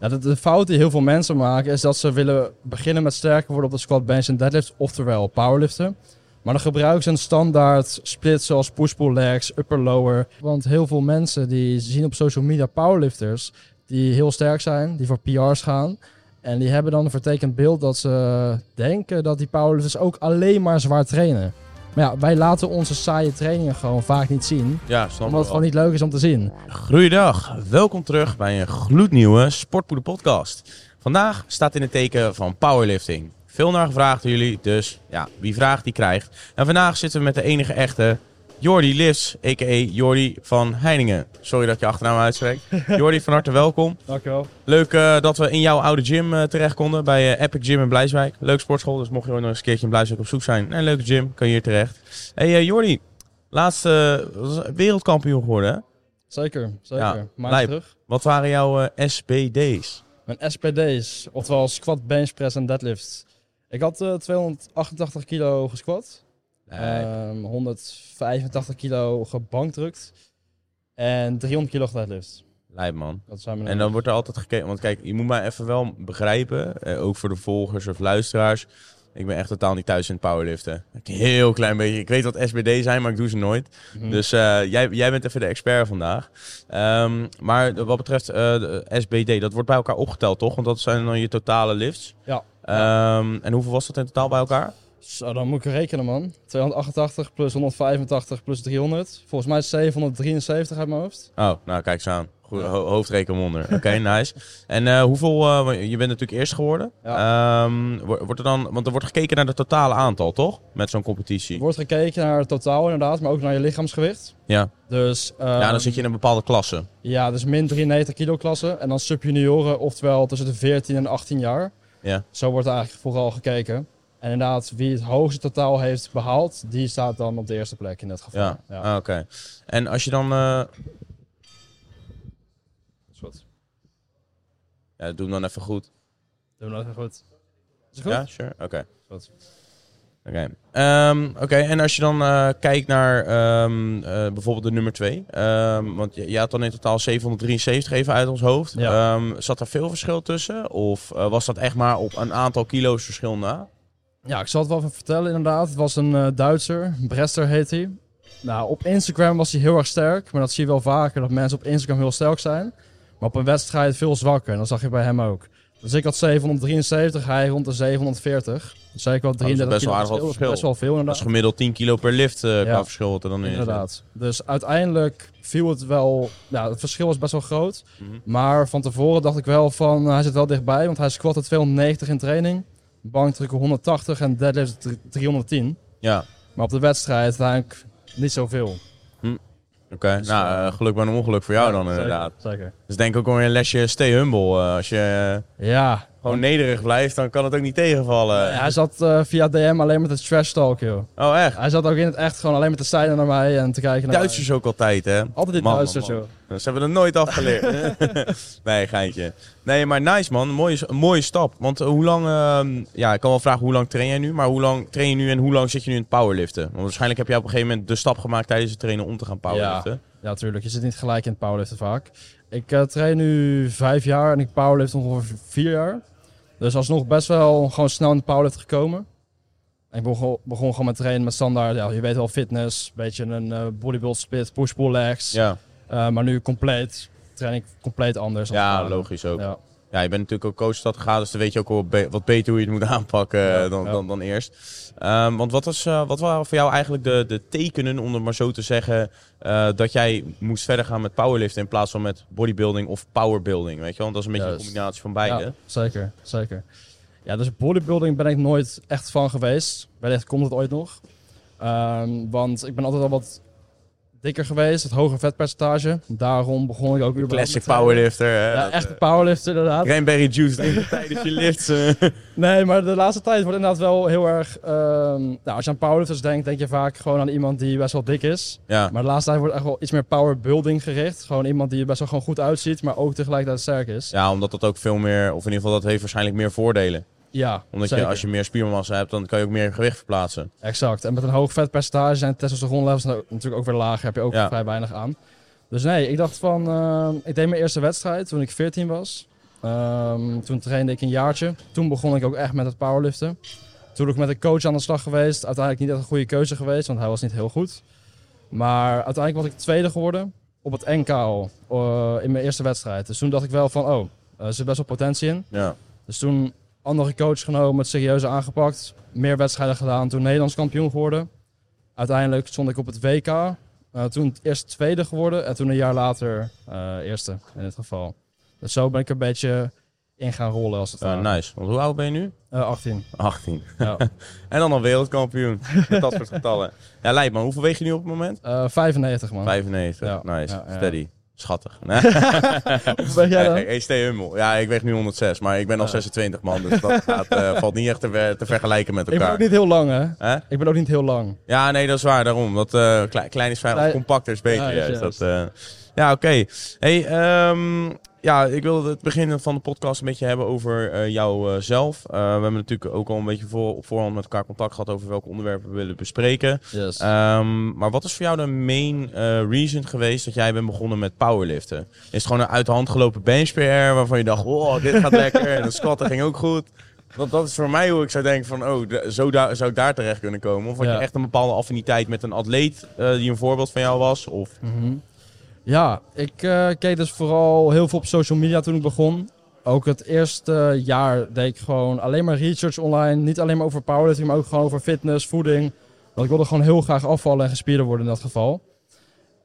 Ja, de, fout die heel veel mensen maken is dat ze willen beginnen met sterker worden op de squat, bench en deadlift, oftewel powerliften. Maar dan gebruiken ze een standaard split zoals push-pull legs, upper-lower. Want heel veel mensen die zien op social media powerlifters die heel sterk zijn, die voor PR's gaan. En die hebben dan een vertekend beeld dat ze denken dat die powerlifters ook alleen maar zwaar trainen. Maar ja, wij laten onze saaie trainingen gewoon vaak niet zien. Ja, snap Omdat het gewoon niet leuk is om te zien. Goeiedag, welkom terug bij een gloednieuwe Sportpoeder podcast. Vandaag staat in het teken van powerlifting. Veel naar gevraagd door jullie, dus ja, wie vraagt die krijgt. En vandaag zitten we met de enige echte Jordi Lifts, a.k.a. Jordi van Heiningen. Sorry dat ik je achternaam uitspreek. Jordi, van harte welkom. Dankjewel. Leuk uh, dat we in jouw oude gym uh, terecht konden bij uh, Epic Gym in Blijswijk. Leuk sportschool, dus mocht je nog eens een keertje in Blijswijk op zoek zijn. Een leuke gym, kan je hier terecht. hey, Jordi, laatste wereldkampioen geworden hè? Zeker, zeker. Ja, terug. Wat waren jouw SBD's? Mijn SPD's, oftewel squat, bench press en deadlift. Ik had 288 kilo gesquat. Um, 185 kilo gebankdrukt. En 300 kilo gedeadlift. Lijp man. Dat zijn mijn En dan wordt er altijd gekeken, want kijk, je moet mij even wel begrijpen, eh, ook voor de volgers of luisteraars. Ik ben echt totaal niet thuis in het powerliften. Een heel klein beetje. Ik weet wat SBD zijn, maar ik doe ze nooit. Mm -hmm. Dus uh, jij, jij bent even de expert vandaag. Um, maar wat betreft uh, de SBD, dat wordt bij elkaar opgeteld, toch? Want dat zijn dan je totale lifts. Ja. Um, en hoeveel was dat in totaal bij elkaar? Zo, dan moet ik rekenen, man. 288 plus 185 plus 300. Volgens mij is 773 uit mijn hoofd. Oh, nou kijk eens aan. Goed, ho hoofdrekenwonder. Oké, okay, nice. En uh, hoeveel, uh, je bent natuurlijk eerst geworden. Ja. Um, wordt er dan, want er wordt gekeken naar het totale aantal, toch? Met zo'n competitie. Er wordt gekeken naar het totaal inderdaad, maar ook naar je lichaamsgewicht. Ja. Dus, um, ja, dan zit je in een bepaalde klasse. Ja, dus min 93 kilo klasse. En dan subjunioren, oftewel tussen de 14 en 18 jaar. Ja. Zo wordt er eigenlijk vooral gekeken. En inderdaad, wie het hoogste totaal heeft behaald, die staat dan op de eerste plek in dit geval. Ja, ja. Ah, oké. Okay. En als je dan... Uh... Is goed. Ja, doe hem dan even goed. Doe hem dan even goed. Is het goed? Ja, sure. Oké. Okay. Oké, okay. um, okay. en als je dan uh, kijkt naar um, uh, bijvoorbeeld de nummer 2, um, want je, je, had dan in totaal 773 even uit ons hoofd. Ja. zat er veel verschil tussen? Of uh, was dat echt maar op een aantal kilo's verschil na? Ja, ik zal het wel even vertellen inderdaad. Het was een uh, Duitser, Brester heet hij. Nou, op Instagram was hij heel erg sterk, maar dat zie je wel vaker, dat mensen op Instagram heel sterk zijn. Maar op een wedstrijd veel zwakker, en dat zag je bij hem ook. Dus ik had 773, hij rond de 740. Dus zei ik wel 33 best wel aardig verschil. verschil. Best wel veel inderdaad. Dat is gemiddeld 10 kilo per lift uh, ja. qua verschil wat er dan in Inderdaad. Dus uiteindelijk viel het wel... Ja, het verschil was best wel groot. Mm -hmm. Maar van tevoren dacht ik wel van, hij zit wel dichtbij. Want hij squatte 290 in training. Bankdrukken 180 en deadlift 310. Ja. Maar op de wedstrijd uiteindelijk niet zoveel. Oké, okay. dus, nou, uh, geluk bij een ongeluk voor jou ja, dan zeker, inderdaad. Zeker. Dus denk ook wel een lesje stay humble. Uh, als je ja, gewoon nederig blijft, dan kan het ook niet tegenvallen. Hij zat via DM alleen met het trash talk, joh. Oh, echt? Hij zat ook in het echt gewoon alleen met te stijden naar mij en te kijken naar Duitsers ook altijd, hè? Altijd man, Duitsers, joh. Ze hebben er nooit afgeleerd. nee, geintje. Nee, maar nice, man. Mooie, een mooie stap. Want hoe lang... Uh, ja, ik kan wel vragen hoe lang train jij nu? Maar hoe lang train je nu en hoe lang zit je nu in het powerliften? Want waarschijnlijk heb je op een gegeven moment de stap gemaakt tijdens het trainen om te gaan powerliften. Ja. Ja, tuurlijk. Je zit niet gelijk in het powerliften vaak. Ik uh, train nu vijf jaar en ik powerlift ongeveer vier jaar. Dus alsnog best wel gewoon snel in de powerlift gekomen. En ik begon, begon gewoon met trainen met standaard, ja, je weet wel, fitness, beetje een uh, bodybuild split, push-pull legs. Ja. Uh, maar nu compleet, train ik compleet anders. Ja, logisch ook. Ja. Ja, je bent natuurlijk ook coach dat gaat, dus dan weet je ook wel be wat beter hoe je het moet aanpakken ja, dan, ja. dan, dan, eerst. Um, want wat, was, uh, wat waren voor jou eigenlijk de, de tekenen, om het maar zo te zeggen, uh, dat jij moest verder gaan met powerliften in plaats van met bodybuilding of powerbuilding, weet je wel? Want dat is een beetje een combinatie van beide. Ja, zeker, zeker. Ja, dus bodybuilding ben ik nooit echt van geweest. Wellicht komt het ooit nog. Um, want ik ben altijd al wat dikker geweest, het hoger vetpercentage. Daarom begon ik ook überhaupt Classic met trainen. powerlifter. Hè? Ja, Dat, echt eh, powerlifter inderdaad. Cranberry juice drinken tijdens je lifts. eh. Nee, maar de laatste tijd wordt inderdaad wel heel erg... ehm, nou, als je aan powerlifters denkt, denk je vaak gewoon aan iemand die best wel dik is. ja. Maar de laatste tijd wordt echt wel iets meer powerbuilding gericht. Gewoon iemand die er best wel gewoon goed uitziet, maar ook tegelijkertijd sterk is. ja, omdat dat ook veel meer, of in ieder geval dat heeft waarschijnlijk meer voordelen. Ja, Omdat zeker. je, als je meer spiermassa hebt, dan kan je ook meer gewicht verplaatsen. Exact. En met een hoog vetpercentage zijn testosteronlevels natuurlijk ook weer lager. Heb je ook Ja. vrij weinig aan. Dus nee, ik dacht van... eh, ik deed mijn eerste wedstrijd toen ik 14 was. Ehm, toen trainde ik een jaartje. Toen begon ik ook echt met het powerliften. Toen ook met een coach aan de slag geweest. Uiteindelijk niet echt een goede keuze geweest, want hij was niet heel goed. Maar uiteindelijk was ik tweede geworden op het NK al, eh, in mijn eerste wedstrijd. Dus toen dacht ik wel van, oh, er zit best wel potentie in. Ja. Dus toen andere coach genomen, het serieus aangepakt. Meer wedstrijden gedaan, toen Nederlands kampioen geworden. Uiteindelijk stond ik op het WK. Eh, toen eerst tweede geworden en toen een jaar later eh, eerste in dit geval. Dus zo ben ik een beetje in gaan rollen als het ware. nice. Want hoe oud ben je nu? Eh, 18. 18. Ja. En dan al wereldkampioen. Met dat soort getallen. Ja, lijkt man. Hoeveel weeg je nu op het moment? Eh, 95 man. 95. Ja. Nice. Ja. Steady. Schattig. Nee. Hoe ben jij dan? Hey, hey, stay humble. Ja, ik weeg nu 106, maar ik ben al 26 man. Dus dat gaat, eh, valt niet echt te, ver- te vergelijken met Ik ben elkaar. ook niet heel lang hè. Ik ben ook niet heel lang. Ja, nee, dat is waar. Daarom. Dat eh, klein, klein is fijn, compacter is beter. Ja, juist. Dat, eh, ja, oké. Hey, ehm, ja, ik wilde het begin van de podcast een beetje hebben over eh, jou eh. Eh, we hebben natuurlijk ook al een beetje voor, op voorhand met elkaar contact gehad over welke onderwerpen we willen bespreken. Yes. Ehm, maar wat is voor jou de main reason geweest dat jij bent begonnen met powerliften? Is het gewoon een uit de hand gelopen bench PR waarvan je dacht, wow, dit gaat lekker en de squatten ging ook goed? Want dat is voor mij hoe ik zou denken van, oh, zo zou ik daar terecht kunnen komen. Of had Ja. je echt een bepaalde affiniteit met een atleet die een voorbeeld van jou was? Of, Mhm. Ja, ik eh, keek dus vooral heel veel op social media toen ik begon. Ook het eerste jaar deed ik gewoon alleen maar research online. Niet alleen maar over powerlifting, maar ook gewoon over fitness, voeding. Want ik wilde gewoon heel graag afvallen en gespierder worden in dat geval.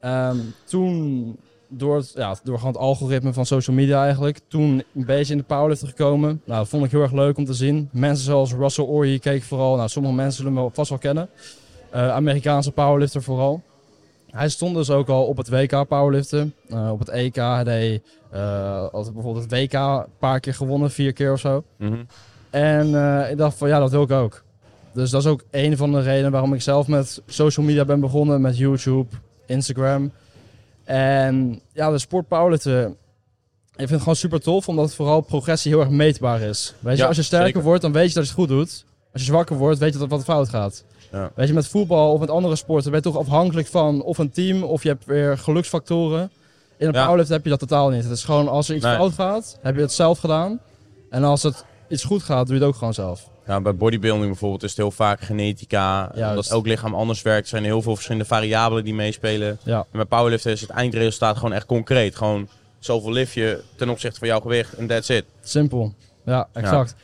Ehm, toen, door, het, ja, door gewoon het algoritme van social media eigenlijk, toen een beetje in de powerlifting gekomen. Nou, dat vond ik heel erg leuk om te zien. Mensen zoals Russell Orey keek vooral. Nou, sommige mensen zullen wel- vast wel kennen. Eh, Amerikaanse powerlifter vooral. Hij stond dus ook al op het WK powerliften. Eh, op het EK. Hij deed eh, bijvoorbeeld het WK een paar keer gewonnen, vier keer of zo. Mhm. En eh, ik dacht van ja, dat wil ik ook. Dus dat is ook een van de redenen waarom ik zelf met social media ben begonnen. Met YouTube, Instagram. En ja, de sport powerliften. Ik vind het gewoon super tof, omdat het vooral progressie heel erg meetbaar is. Weet je, Ja, als je sterker zeker. wordt, dan weet je dat je het goed doet. Als je zwakker wordt, weet je dat wat fout gaat. Ja. Weet je, met voetbal of met andere sporten ben je toch afhankelijk van of een team of je hebt weer geluksfactoren. In een powerlift heb je dat totaal niet. Het is gewoon als er iets Nee. fout gaat, heb je het zelf gedaan. En als het iets goed gaat, doe je het ook gewoon zelf. Ja, bij bodybuilding bijvoorbeeld is het heel vaak genetica. Juist. Dat elk lichaam anders werkt. Er zijn heel veel verschillende variabelen die meespelen. Ja, En bij powerliften is het eindresultaat gewoon echt concreet. Gewoon zoveel lift je ten opzichte van jouw gewicht en that's it. simpel. Ja, exact.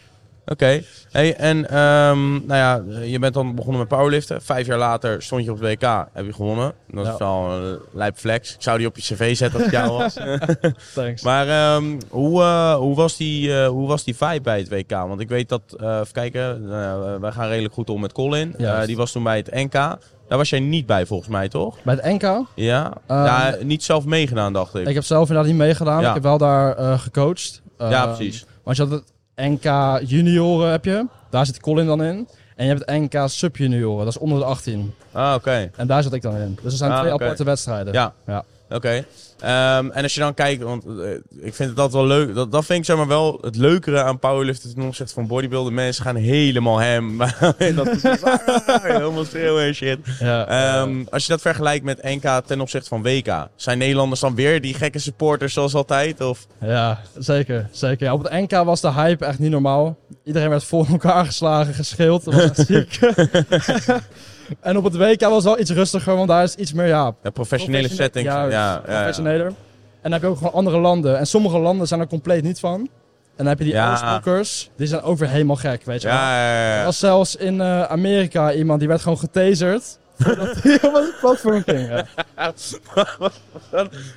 Oké. Hey, en ehm, nou ja, je bent dan begonnen met powerliften. Vijf jaar later stond je op het WK. Heb je gewonnen. Dat Ja. is wel een lijp flex. Ik zou die op je cv zetten als het jou was. Thanks. maar ehm, hoe, eh, hoe, was die, eh, hoe was die vibe bij het WK? Want ik weet dat, eh even kijken, uh, wij gaan redelijk goed om met Colin. Die was toen bij het NK. Daar was jij niet bij volgens mij, toch? Bij het NK, Ja? Ehm, ja niet zelf meegedaan, dacht ik. ik heb zelf inderdaad niet meegedaan. Ja. Ik heb wel daar gecoacht. Ja, precies. Want je had het NK junioren heb je. Daar zit Colin dan in. En je hebt het NK subjunioren. Dat is onder de 18. Ah, oké. En daar zat ik dan in. Dus er zijn Ah, twee aparte wedstrijden. Ja. Ja. Oké. Ehm, en als je dan kijkt, want eh, ik vind het altijd wel leuk. Dat, dat vind ik zeg maar wel het leukere aan powerliften ten opzichte van bodybuilden. Mensen gaan helemaal hem. dat is helemaal schreeuwen en shit. Ja. Ehm, als je dat vergelijkt met NK ten opzichte van WK, zijn Nederlanders dan weer die gekke supporters zoals altijd? Of? Ja, zeker. zeker. Ja, op het NK was de hype echt niet normaal. Iedereen werd voor elkaar geslagen, geschreeuwd. Dat was echt ziek. en op het WK was het wel iets rustiger, want daar is iets meer, ja, Een professionele Professione- setting. Ja, ja, ja, professioneler. En dan heb je ook gewoon andere landen. En sommige landen zijn er compleet niet van. En dan heb je die Ja. Oostblokkers, die zijn over helemaal gek, weet je wel. Ja, ja, ja, Er ja. was zelfs in eh, Amerika iemand die werd gewoon getaserd. Voordat hij op het platform ging. Ja,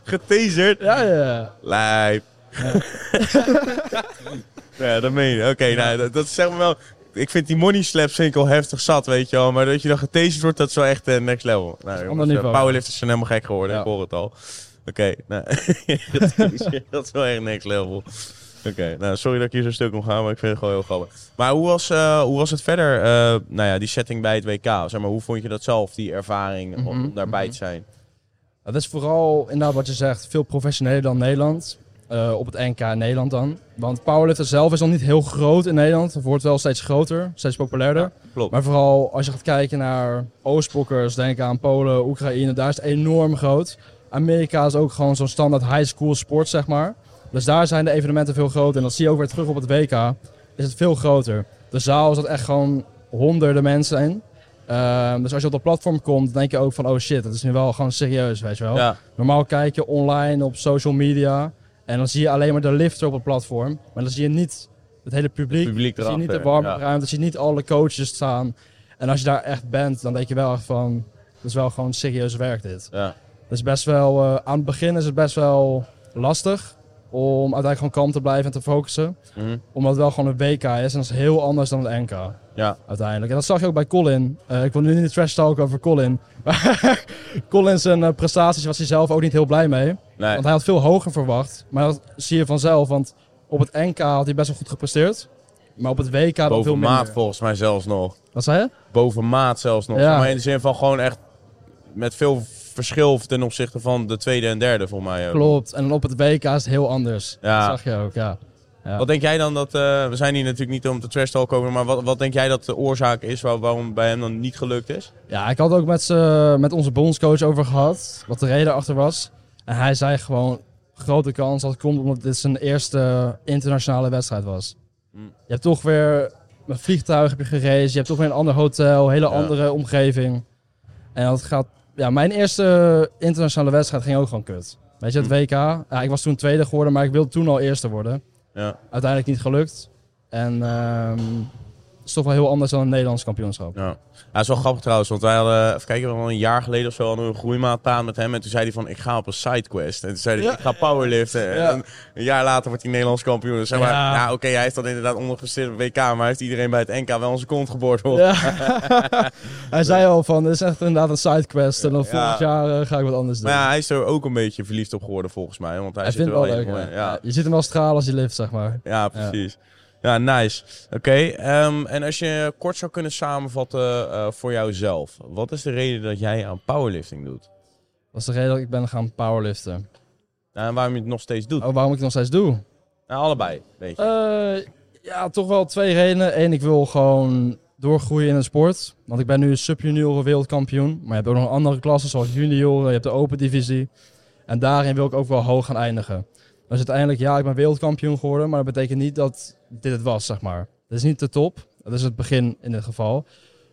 Getaserd. ja, ja. ja. Lijp. Ja, dat meen je. Oké, nou, dat, dat is zeg maar wel... Ik vind die money slaps vind ik al heftig zat, weet je wel. Maar dat je dan getaserd wordt, dat is wel echt eh, next level. Nou, jongens, eh, powerlifters zijn helemaal gek geworden, Ja. ik hoor het al. Oké, nou, dat is wel echt next level. Oké, nou, sorry dat ik hier zo stuk om ga, maar ik vind het gewoon heel grappig. Maar hoe was, eh, hoe was het verder, nou ja, die setting bij het WK? Zeg maar, hoe vond je dat zelf, die ervaring, om Mhm, daarbij mhm. te zijn? Het is vooral inderdaad wat je zegt, veel professioneler dan Nederland. Eh, op het NK in Nederland dan. Want powerliften zelf is nog niet heel groot in Nederland. Het wordt wel steeds groter, steeds populairder. Ja, klopt. Maar vooral als je gaat kijken naar Oostblokkers, denk aan Polen, Oekraïne, daar is het enorm groot. Amerika is ook gewoon zo'n standaard high school sport, zeg maar. Dus daar zijn de evenementen veel groter. En dat zie je ook weer terug op het WK. Is het veel groter. De zaal zat echt gewoon honderden mensen in. Ehm, dus als je op dat platform komt, denk je ook van, oh shit, dat is nu wel gewoon serieus, weet je wel. Ja, Normaal kijk je online op social media en dan zie je alleen maar de lifter op het platform. Maar dan zie je niet het hele publiek. publiek Dan zie je niet de warme Ja. ruimte, dan zie je niet alle coaches staan. En als je daar echt bent, dan denk je wel echt van, dat is wel gewoon serieus werk dit. Ja. Dus best wel, eh, aan het begin is het best wel lastig om uiteindelijk gewoon kalm te blijven en te focussen. Mhm. Omdat het wel gewoon een WK is en dat is heel anders dan het NK ja. uiteindelijk. En dat zag je ook bij Colin. Eh, ik wil nu niet de trash talk over Colin. Maar Colin zijn eh, prestaties was hij zelf ook niet heel blij mee. Nee. Want hij had veel hoger verwacht. Maar dat zie je vanzelf. Want op het NK had hij best wel goed gepresteerd. Maar op het WK dan veel Boven minder. maat volgens mij zelfs nog. Wat zei je? Boven maat zelfs nog. Ja. Maar in de zin van gewoon echt met veel verschil ten opzichte van de tweede en derde voor mij. ook. Klopt. En op het WK is het heel anders. Ja. Dat zag je ook, ja. Ja. Wat denk jij dan dat, eh, we zijn hier natuurlijk niet om te trash talk over, maar wat, wat denk jij dat de oorzaak is waar, waarom bij hem dan niet gelukt is? Ja, ik had ook met, met onze bondscoach over gehad. Wat de reden achter was. En hij zei gewoon, grote kans dat het komt omdat dit zijn eerste internationale wedstrijd was. Mm. Je hebt toch weer met vliegtuig heb je gereisd. Je hebt toch weer een ander hotel, hele Ja. andere omgeving. En dat gaat... Ja, mijn eerste internationale wedstrijd ging ook gewoon kut. Weet je, het Hm. WK. Ja, ik was toen tweede geworden, maar ik wilde toen al eerste worden. Uiteindelijk niet gelukt. En het is toch wel heel anders dan een Nederlands kampioenschap. Ja. Ja, het is wel grappig trouwens, want wij hadden, even kijken, we hadden een jaar geleden of zo hadden we een groeimaatpraat met hem. En toen zei hij van, ik ga op een sidequest. En toen zei hij, Ja. ik ga powerliften. Ja. En een jaar later wordt hij Nederlands kampioen. Dus zeg maar, ja, Ja. oké, hij heeft dan inderdaad ondergepresteerd op WK, maar hij heeft iedereen bij het NK wel zijn kont geboord. hij zei al van, dit is echt inderdaad een sidequest. En dan Ja. volgend jaar eh, ga ik wat anders doen. Maar ja, hij is er ook een beetje verliefd op geworden volgens mij. Want hij, hij zit vindt er het wel leuk. ja. in. Ja, Ja, Je ziet hem wel stralen als hij lift, zeg maar. ja, precies. Ja, nice. Oké, ehm, en als je kort zou kunnen samenvatten eh, voor jouzelf. Wat is de reden dat jij aan powerlifting doet? Dat is de reden dat ik ben gaan powerliften. Nou, en waarom je het nog steeds doet? Oh, waarom ik het nog steeds doe? Nou, allebei, weet je. Eh, ja, toch wel twee redenen. Eén, ik wil gewoon doorgroeien in een sport. Want ik ben nu sub-junioren wereldkampioen. Maar je hebt ook nog andere klassen zoals junioren. Je hebt de open divisie. En daarin wil ik ook wel hoog gaan eindigen. Dus uiteindelijk, ja, ik ben wereldkampioen geworden. Maar dat betekent niet dat dit het was, zeg maar. Het is niet de top. Dat is het begin in dit geval.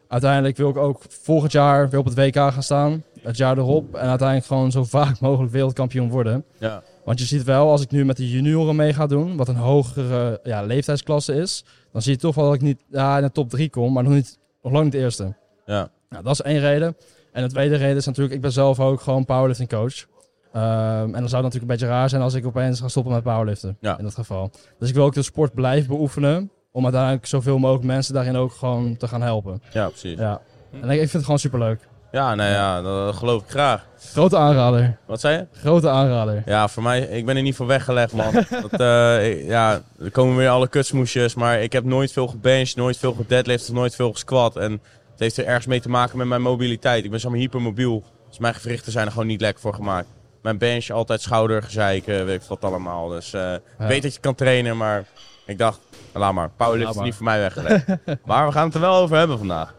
Uiteindelijk wil ik ook volgend jaar weer op het WK gaan staan. Het jaar erop. En uiteindelijk gewoon zo vaak mogelijk wereldkampioen worden. ja. Want je ziet wel, als ik nu met de junioren mee ga doen, wat een hogere ja, leeftijdsklasse is, dan zie je toch wel dat ik niet ja, in de top 3 kom, maar nog, niet, nog lang niet eerste. Ja. Nou, dat is één reden. En de tweede reden is natuurlijk, ik ben zelf ook gewoon powerlifting coach. Ehm, en dan zou het natuurlijk een beetje raar zijn als ik opeens ga stoppen met powerliften. Ja. In dat geval. Dus ik wil ook de sport blijven beoefenen. Om uiteindelijk zoveel mogelijk mensen daarin ook gewoon te gaan helpen. ja, precies. Ja. En ik ik vind het gewoon superleuk. Ja, nou ja, dat geloof ik graag. Grote aanrader. Wat zei je? Grote aanrader. Ja, voor mij, ik ben er niet voor weggelegd, man. dat, eh, ja, er komen weer alle kutsmoesjes, maar ik heb nooit veel gebenched, nooit veel gedeadlift, nooit veel gesquat. En het heeft er ergens mee te maken met mijn mobiliteit. Ik ben zo hypermobiel, dus mijn gewrichten zijn er gewoon niet lekker voor gemaakt. Mijn bench, altijd schoudergezeik, eh, weet ik wat allemaal. Dus eh, ik weet dat je kan trainen, maar ik dacht, laat maar, powerlift is niet voor mij weggelegd. maar we gaan het er wel over hebben vandaag.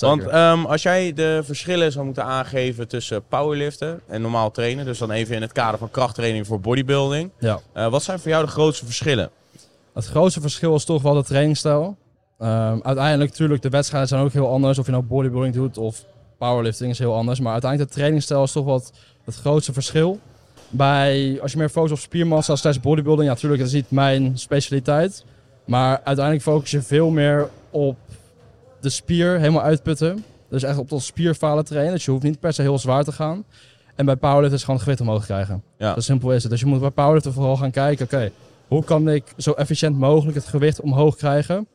Want ehm, als jij de verschillen zou moeten aangeven tussen powerliften en normaal trainen, dus dan even in het kader van krachttraining voor bodybuilding, ja. eh, wat zijn voor jou de grootste verschillen? Het grootste verschil is toch wel de trainingsstijl. Ehm, uiteindelijk, natuurlijk, de wedstrijden zijn ook heel anders. Of je nou bodybuilding doet of powerlifting is heel anders. Maar uiteindelijk, de trainingsstijl is toch wat het grootste verschil. Bij, als je meer focust op spiermassa slash bodybuilding, ja, natuurlijk, dat is niet mijn specialiteit. Maar uiteindelijk focus je veel meer op de spier helemaal uitputten. Dus echt op dat spierfalen trainen. Dus je hoeft niet per se heel zwaar te gaan. En bij powerliften is gewoon het gewicht omhoog krijgen. Ja. Zo simpel is het. Dus je moet bij powerliften vooral gaan kijken, oké, hoe kan ik zo efficiënt mogelijk het gewicht omhoog krijgen?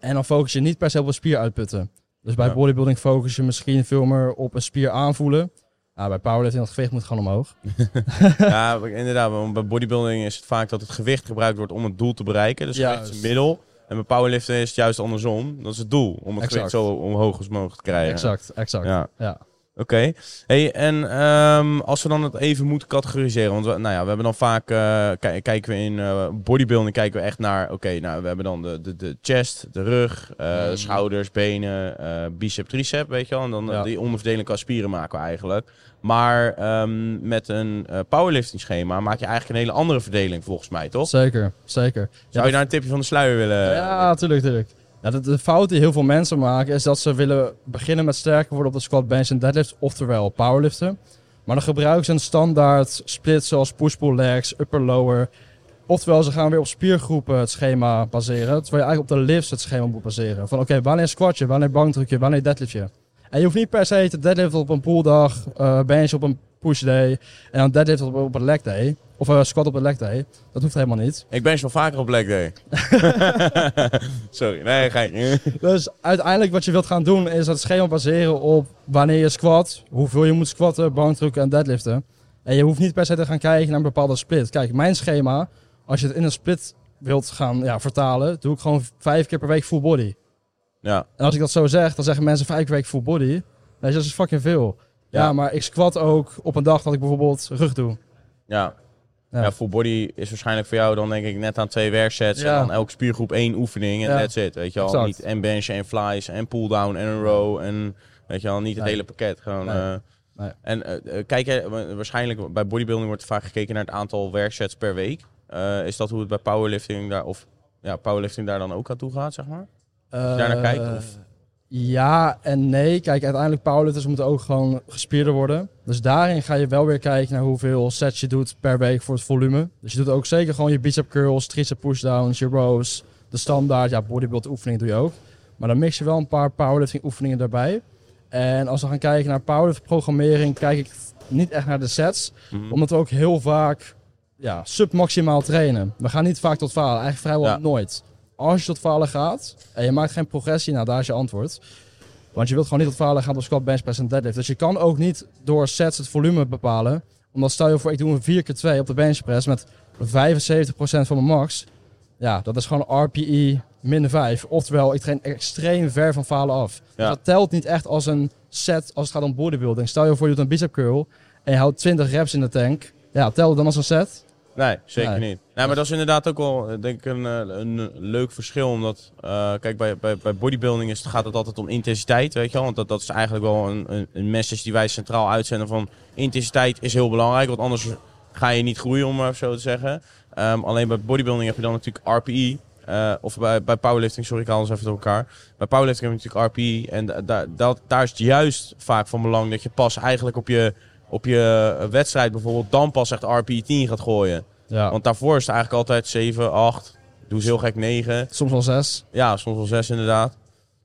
En dan focus je niet per se op een spier uitputten. Dus bij Ja. bodybuilding focus je misschien veel meer op een spier aanvoelen. Ja, bij powerlifting, dat gewicht moet gewoon omhoog. ja, inderdaad, want bij bodybuilding is het vaak dat het gewicht gebruikt wordt om het doel te bereiken. Dus het Juist. gewicht is een middel. En bij powerliften is het juist andersom. Dat is het doel, om het Exact. gewicht zo omhoog als mogelijk te krijgen. Exact, exact. Ja. Ja. Oké. Hey, en ehm, als we dan het even moeten categoriseren, want we, nou ja, we hebben dan vaak ki- kijken we in eh, bodybuilding kijken we echt naar, oké, nou we hebben dan de, de, de chest, de rug, eh, Mhm. schouders, benen, bicep, tricep, weet je wel, en dan Ja. die onderverdeling qua spieren maken we eigenlijk. Maar ehm, met een powerlifting schema maak je eigenlijk een hele andere verdeling volgens mij, toch? Zeker, zeker. Zou je daar een tipje van de sluier willen? Ja, tuurlijk, tuurlijk. De, fout die heel veel mensen maken is dat ze willen beginnen met sterker worden op de squat, bench en deadlift, oftewel powerliften. Maar dan gebruiken ze een standaard split zoals push-pull legs, upper-lower. Oftewel, ze gaan weer op spiergroepen het schema baseren, terwijl je eigenlijk op de lifts het schema moet baseren. Van oké, wanneer squatje, wanneer bankdrukje, wanneer deadliftje. En je hoeft niet per se te deadliften op een pulldag, eh bench op een push day en dan deadlift op, op een leg day. Of eh, squat op een leg day. Dat hoeft helemaal niet. Ik ben wel vaker op leg day. Sorry, nee, geintje. Dus uiteindelijk wat je wilt gaan doen is het schema baseren op wanneer je squat, hoeveel je moet squatten, bankdrukken en deadliften. En je hoeft niet per se te gaan kijken naar een bepaalde split. Kijk, mijn schema, als je het in een split wilt gaan ja, vertalen, doe ik gewoon vijf keer per week full body. Ja, En als ik dat zo zeg, dan zeggen mensen vijf keer per week full body. Dat is fucking veel. Ja, maar ik squat ook op een dag dat ik bijvoorbeeld rug doe. ja. Ja. Ja. full body is waarschijnlijk voor jou dan denk ik net aan twee werksets. Ja. En dan elke spiergroep één oefening en Ja. that's it. Weet je Exact. niet en bench en flies en pull down en een row en weet je wel, niet het Nee. hele pakket. Gewoon, Nee. eh, Nee. En eh, eh, kijk, waarschijnlijk bij bodybuilding wordt vaak gekeken naar het aantal werksets per week. Is dat hoe het bij powerlifting daar, of ja, powerlifting daar dan ook aan toe gaat, zeg maar? je daar naar kijkt, of? Ja en nee. Kijk, uiteindelijk powerlifters moeten ook gewoon gespierder worden. Dus daarin ga je wel weer kijken naar hoeveel sets je doet per week voor het volume. Dus je doet ook zeker gewoon je bicep curls, tricep pushdowns, je rows, de standaard. Ja, bodybuild oefeningen doe je ook. Maar dan mix je wel een paar powerlifting oefeningen daarbij. En als we gaan kijken naar powerlift programmering, kijk ik niet echt naar de sets. Mhm. Omdat we ook heel vaak ja, submaximaal trainen. We gaan niet vaak tot falen, eigenlijk vrijwel Ja. nooit. Als je tot falen gaat en je maakt geen progressie, nou daar is je antwoord. Want je wilt gewoon niet tot falen gaan op squat, bench press en deadlift. Dus je kan ook niet door sets het volume bepalen. Omdat stel je voor, ik doe een 4 keer 2 op de bench press met 75% van mijn max. Ja, dat is gewoon RPE min 5. Oftewel, ik train extreem ver van falen af. Dus dat telt niet echt als een set als het gaat om bodybuilding. Stel je voor, je doet een bicep curl en je houdt 20 reps in de tank. Ja, tel dan als een set. Nee, zeker Nee. niet. Nee, maar dat is inderdaad ook wel eh, denk ik een, eh, een leuk verschil. Omdat, eh, kijk, bij, bij, bij bodybuilding is, gaat het altijd om intensiteit, weet je wel. Want dat, dat is eigenlijk wel een, een, een message die wij centraal uitzenden van... Intensiteit is heel belangrijk, want anders ga je niet groeien, om maar zo te zeggen. Ehm, alleen bij bodybuilding heb je dan natuurlijk RPE. eh, of bij, bij powerlifting, sorry, ik haal eens even door elkaar. Bij powerlifting heb je natuurlijk RPE. En da- daar is het juist vaak van belang dat je pas eigenlijk op je, op je wedstrijd bijvoorbeeld... dan pas echt RPE 10 gaat gooien. Ja. Want daarvoor is het eigenlijk altijd 7, 8. Doe eens heel gek 9. Soms wel 6. Ja, soms wel 6 inderdaad.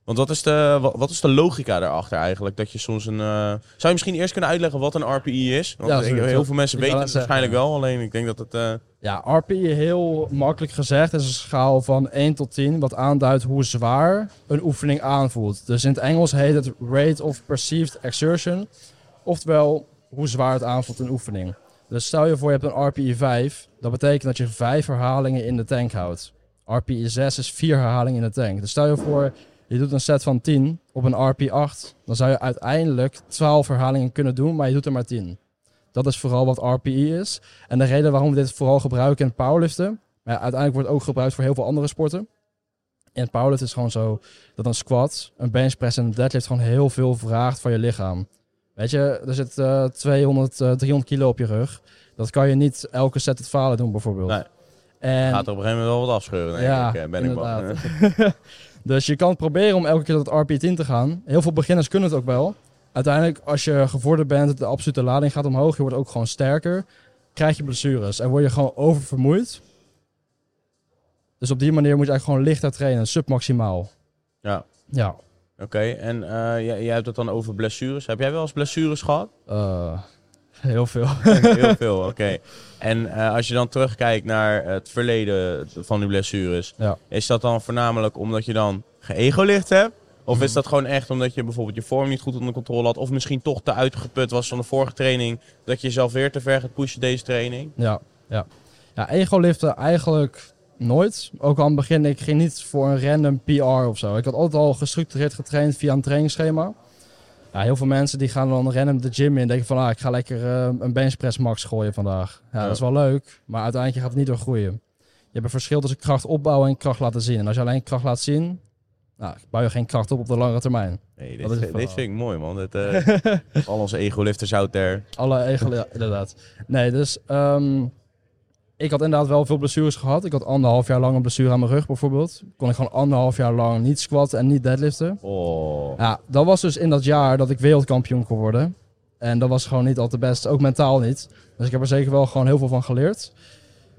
Want wat is, de, wat, is de logica daarachter eigenlijk? Dat je soms een. eh, Zou je misschien eerst kunnen uitleggen wat een RPE is? Want Ja, ik- heel veel mensen Ik weten het waarschijnlijk zeggen, wel. Alleen ik denk dat het. eh, Ja, RPE heel makkelijk gezegd is een schaal van 1 tot 10, wat aanduidt hoe zwaar een oefening aanvoelt. Dus in het Engels heet het Rate of Perceived Exertion, oftewel hoe zwaar het aanvoelt een oefening. Dus stel je voor je hebt een RPE 5, dat betekent dat je 5 herhalingen in de tank houdt. RPE 6 is 4 herhalingen in de tank. Dus stel je voor je doet een set van 10 op een RPE 8, dan zou je uiteindelijk 12 herhalingen kunnen doen, maar je doet er maar 10. Dat is vooral wat RPE is. En de reden waarom we dit vooral gebruiken in powerliften, maar uiteindelijk wordt het ook gebruikt voor heel veel andere sporten. In powerliften is gewoon zo dat een squat, een bench press en een deadlift gewoon heel veel vraagt van je lichaam. Weet je, er zit eh 200, eh, 300 kilo op je rug. Dat kan je niet elke set het falen doen bijvoorbeeld. Nee. En, gaat er op een gegeven moment wel wat afscheuren. Denk ja, ik, ben ik bang. dus je kan proberen om elke keer tot RP 10 te gaan. Heel veel beginners kunnen het ook wel. Uiteindelijk, als je gevorderd bent, de absolute lading gaat omhoog. Je wordt ook gewoon sterker. Krijg je blessures en word je gewoon oververmoeid. Dus op die manier moet je eigenlijk gewoon lichter trainen, submaximaal. Ja. Ja. Oké, en eh, jij, jij hebt het dan over blessures. Heb jij wel eens blessures gehad? Eh, heel veel. Heel veel, oké. En eh, als je dan terugkijkt naar het verleden van die blessures, Ja. is dat dan voornamelijk omdat je dan geëgolicht hebt? Of Mhm. is dat gewoon echt omdat je bijvoorbeeld je vorm niet goed onder controle had? Of misschien toch te uitgeput was van de vorige training, dat je jezelf weer te ver gaat pushen deze training? Ja, ja. Ja, ego liften eigenlijk nooit. Ook aan het begin, ik ging niet voor een random PR of zo. Ik had altijd al gestructureerd getraind via een trainingsschema. Ja, heel veel mensen die gaan dan rennen de gym in en denken van ah, ik ga lekker eh, een benchpress max gooien vandaag. Ja, Ja. dat is wel leuk, maar uiteindelijk gaat het niet door groeien. Je hebt een verschil tussen kracht opbouwen en kracht laten zien. En als je alleen kracht laat zien, nou, bouw je geen kracht op op de lange termijn. Nee, Dat dit, dit vind ik mooi, man. Het, eh, al onze ego-lifters out there. Alle ja, inderdaad. Nee, dus ehm, ik had inderdaad wel veel blessures gehad. Ik had anderhalf jaar lang een blessure aan mijn rug bijvoorbeeld. Kon ik gewoon anderhalf jaar lang niet squatten en niet deadliften. Oh. Ja, dat was dus in dat jaar dat ik wereldkampioen kon worden. En dat was gewoon niet al te best, ook mentaal niet. Dus ik heb er zeker wel gewoon heel veel van geleerd.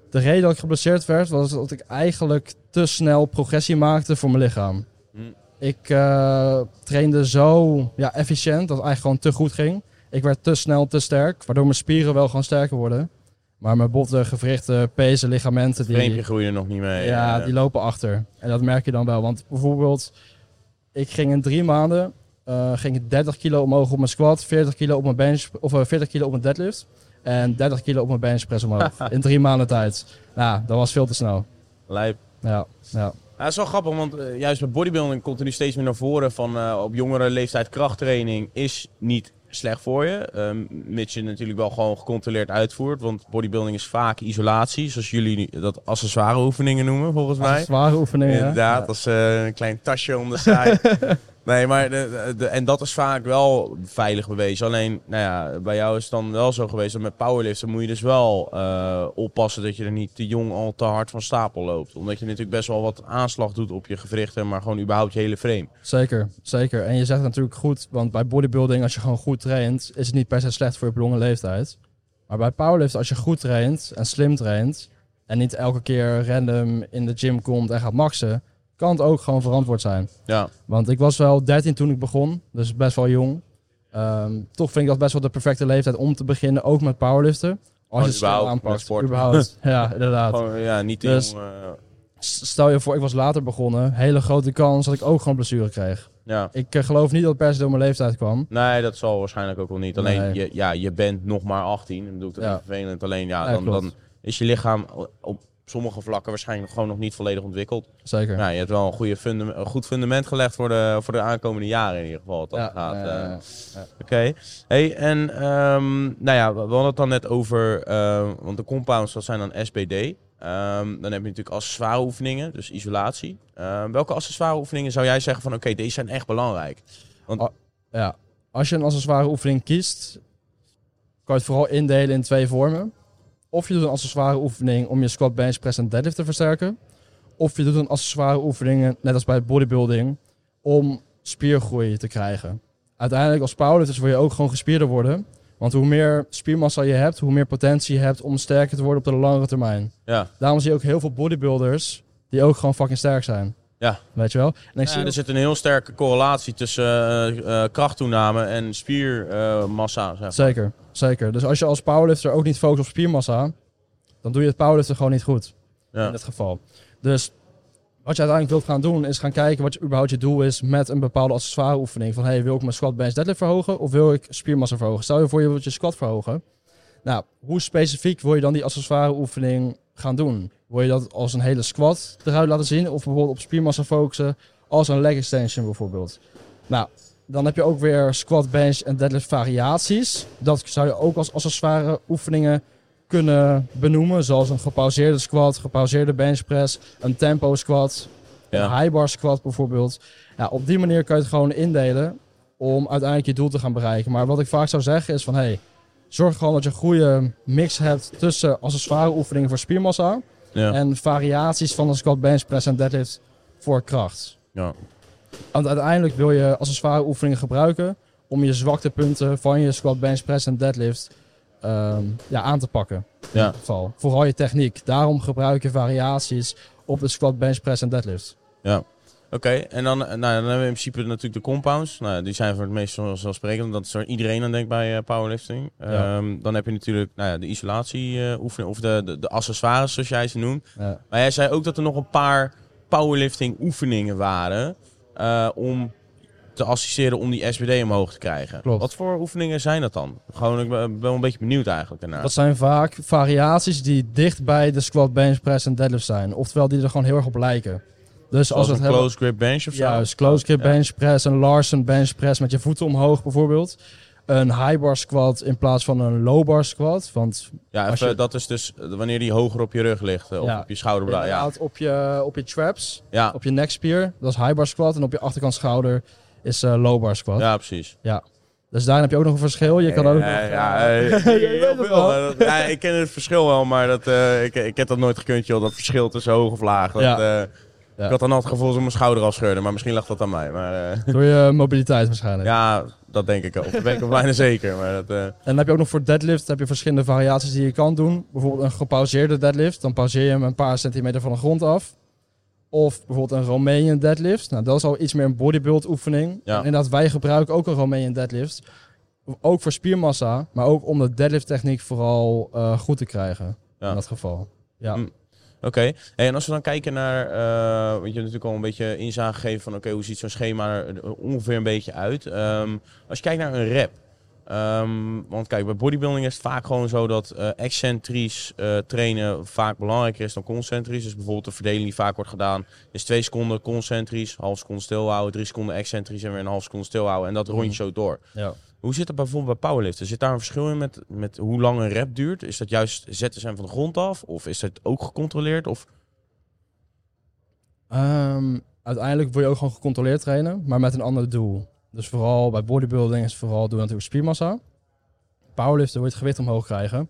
De reden dat ik geblesseerd werd, was dat ik eigenlijk te snel progressie maakte voor mijn lichaam. Hm. Ik eh, trainde zo ja, efficiënt dat het eigenlijk gewoon te goed ging. Ik werd te snel te sterk, waardoor mijn spieren wel gewoon sterker worden. Maar mijn botten, gewrichten, pezen, ligamenten, die, Vreempje groeien nog niet mee. ja, eh. die lopen achter. En dat merk je dan wel. Want bijvoorbeeld, ik ging in drie maanden eh, ging ik 30 kilo omhoog op mijn squat, 40 kilo op mijn bench, of eh, 40 kilo op mijn deadlift. En 30 kilo op mijn benchpress omhoog. in drie maanden tijd. Nou, dat was veel te snel. Lijp. Ja, ja. Ja, dat is wel grappig, want eh, juist met bodybuilding komt er nu steeds meer naar voren van eh, op jongere leeftijd krachttraining is niet slecht voor je. Mits je natuurlijk wel gewoon gecontroleerd uitvoert, want bodybuilding is vaak isolatie, zoals jullie dat accessoire oefeningen noemen volgens mij. Zware oefeningen. Inderdaad, Ja. als eh, een klein tasje om de zij. nee, maar en dat is vaak wel veilig bewezen. Alleen, nou ja, bij jou is het dan wel zo geweest dat met powerliften moet je dus wel eh, oppassen dat je er niet te jong al te hard van stapel loopt. Omdat je natuurlijk best wel wat aanslag doet op je gewrichten, maar gewoon überhaupt je hele frame. Zeker, zeker. En je zegt natuurlijk goed, want bij bodybuilding, als je gewoon goed traint, is het niet per se slecht voor je jonge leeftijd. Maar bij powerlift, als je goed traint en slim traint, en niet elke keer random in de gym komt en gaat maxen, kan het ook gewoon verantwoord zijn. Ja, Want ik was wel 13 toen ik begon, dus best wel jong. Ehm, toch vind ik dat best wel de perfecte leeftijd om te beginnen, ook met powerliften. Als je het überhaupt, aanpakt. sport. Überhaupt. ja, inderdaad. gewoon, ja niet te Dus- jong. eh, Stel je voor, ik was later begonnen. Hele grote kans dat ik ook gewoon blessure kreeg. ja. Ik eh, geloof niet dat het per se door mijn leeftijd kwam. Nee, dat zal waarschijnlijk ook wel niet. Alleen, Nee. je, ja, je bent nog maar 18. Ik bedoel, dat is Ja. vervelend. Alleen, ja, Ja, dan, klopt. dan is je lichaam op sommige vlakken waarschijnlijk gewoon nog niet volledig ontwikkeld. Zeker. Nou, je hebt wel een, goede een goed fundament gelegd voor de, voor de aankomende jaren in ieder geval. wat Dat Ja, gaat. eh, eh. Oké. Hey, en ehm, nou ja, we hadden het dan net over, eh, want de compounds dat zijn dan SBD. Ehm, dan heb je natuurlijk accessoire oefeningen, dus isolatie. Ehm, welke accessoire oefeningen zou jij zeggen van oké, deze zijn echt belangrijk? ja. Als je een accessoire oefening kiest, kan je het vooral indelen in twee vormen. Of je doet een accessoire oefening om je squat, bench, press en deadlift te versterken. Of je doet een accessoire oefening, net als bij bodybuilding, om spiergroei te krijgen. Uiteindelijk als powerlifter wil je ook gewoon gespierder worden. Want hoe meer spiermassa je hebt, hoe meer potentie je hebt om sterker te worden op de langere termijn. Ja, Daarom zie je ook heel veel bodybuilders die ook gewoon fucking sterk zijn. Ja. Weet je wel? En ik zie ja ook- er zit een heel sterke correlatie tussen eh, eh, krachttoename en spiermassa. zeg maar. Zeker, zeker. Dus als je als powerlifter ook niet focust op spiermassa, dan doe je het powerliften gewoon niet goed. Ja. In dit geval. Dus wat je uiteindelijk wilt gaan doen, is gaan kijken wat je, überhaupt je doel is met een bepaalde accessoire oefening. Van hey, wil ik mijn squat, bench, deadlift verhogen of wil ik spiermassa verhogen? Stel je voor je wilt je squat verhogen. Nou, hoe specifiek wil je dan die accessoire oefening gaan doen? Wil je dat als een hele squat eruit laten zien of bijvoorbeeld op spiermassa focussen als een leg extension bijvoorbeeld? Nou, dan heb je ook weer squat, bench en deadlift variaties. Dat zou je ook als accessoire oefeningen kunnen benoemen. Zoals een gepauzeerde squat, gepauzeerde benchpress, een tempo squat, Ja. een high bar squat bijvoorbeeld. Ja, op die manier kan je het gewoon indelen om uiteindelijk je doel te gaan bereiken. Maar wat ik vaak zou zeggen is van hey, zorg gewoon dat je een goede mix hebt tussen accessoire oefeningen voor spiermassa Ja. en variaties van een squat, benchpress en deadlift voor kracht. Ja. Want uiteindelijk wil je accessoire oefeningen gebruiken om je zwaktepunten van je squat, bench, press en deadlift ehm, ja, aan te pakken. In Ja. dit geval. Vooral je techniek. Daarom gebruik je variaties op de squat, bench, press en deadlift. Oké, en dan, eh, nou, dan hebben we in principe natuurlijk de compounds. Nou, die zijn voor het meest vanzelfsprekend. Dat is waar iedereen aan denkt bij eh, powerlifting. Ja. Ehm, dan heb je natuurlijk nou ja, de isolatie eh, oefening of de, de, de accessoires zoals jij ze noemt. Ja. Maar jij zei ook dat er nog een paar powerlifting oefeningen waren om te assisteren om die SBD omhoog te krijgen. Klopt. Wat voor oefeningen zijn dat dan? Gewoon, ik ben ben wel een beetje benieuwd eigenlijk daarnaar. Dat zijn vaak variaties die dicht bij de squat, bench, press en deadlift zijn. Oftewel die er gewoon heel erg op lijken. Dus Zoals als een het hebben... close grip bench of zo? Juist, close grip Ja. bench press, een Larsen bench press met je voeten omhoog bijvoorbeeld. Een high bar squat in plaats van een low bar squat. Want Ja, Als even, je- dat is dus eh, wanneer die hoger op je rug ligt. eh, Of Ja. op je schouderblad. Ja. op je, op je traps, Ja. op je nekspier, dat is high bar squat. En op je achterkant schouder is eh, low bar squat. ja, precies. Dus daarin heb je ook nog een verschil. Je kan ook Ja, nog, ja, veel, dat- ja, ik ken het verschil wel, maar dat, ik, ik heb dat nooit gekund, joh. Dat verschil tussen hoog of laag. Dat, Ja. Ja. Ik had dan altijd het gevoel dat mijn schouder afscheurde, maar misschien lag dat aan mij. Maar eh, Door je mobiliteit waarschijnlijk. ja, dat denk ik ook. Dat ben ik bijna zeker. Maar dat, eh, En dan heb je ook nog voor deadlift heb je verschillende variaties die je kan doen. Bijvoorbeeld een gepauzeerde deadlift. Dan pauzeer je hem een paar centimeter van de grond af. Of bijvoorbeeld een Romanian deadlift. Nou, dat is al iets meer een bodybuild oefening. Ja. En inderdaad, wij gebruiken ook een Romanian deadlift. Ook voor spiermassa, maar ook om de deadlift techniek vooral eh, goed te krijgen. Ja. In dat geval. Ja. Mm. Oké, en als we dan kijken naar, eh, want je hebt natuurlijk al een beetje inzage gegeven van oké, hoe ziet zo'n schema er ongeveer een beetje uit. Ehm, als je kijkt naar een rep, ehm, want kijk, bij bodybuilding is het vaak gewoon zo dat eh excentrisch eh, trainen vaak belangrijker is dan concentrisch. Dus bijvoorbeeld de verdeling die vaak wordt gedaan is twee seconden concentrisch, half seconde stilhouden, drie seconden excentrisch en weer een half seconde stilhouden en dat rond je zo door. Ja. Hoe zit het bijvoorbeeld bij powerliften? Zit daar een verschil in met, met hoe lang een rep duurt? Is dat juist zetten zijn van de grond af? Of is dat ook gecontroleerd? Of Ehm, uiteindelijk wil je ook gewoon gecontroleerd trainen, maar met een ander doel. Dus vooral bij bodybuilding is vooral doe je natuurlijk spiermassa. Powerliften wil je het gewicht omhoog krijgen.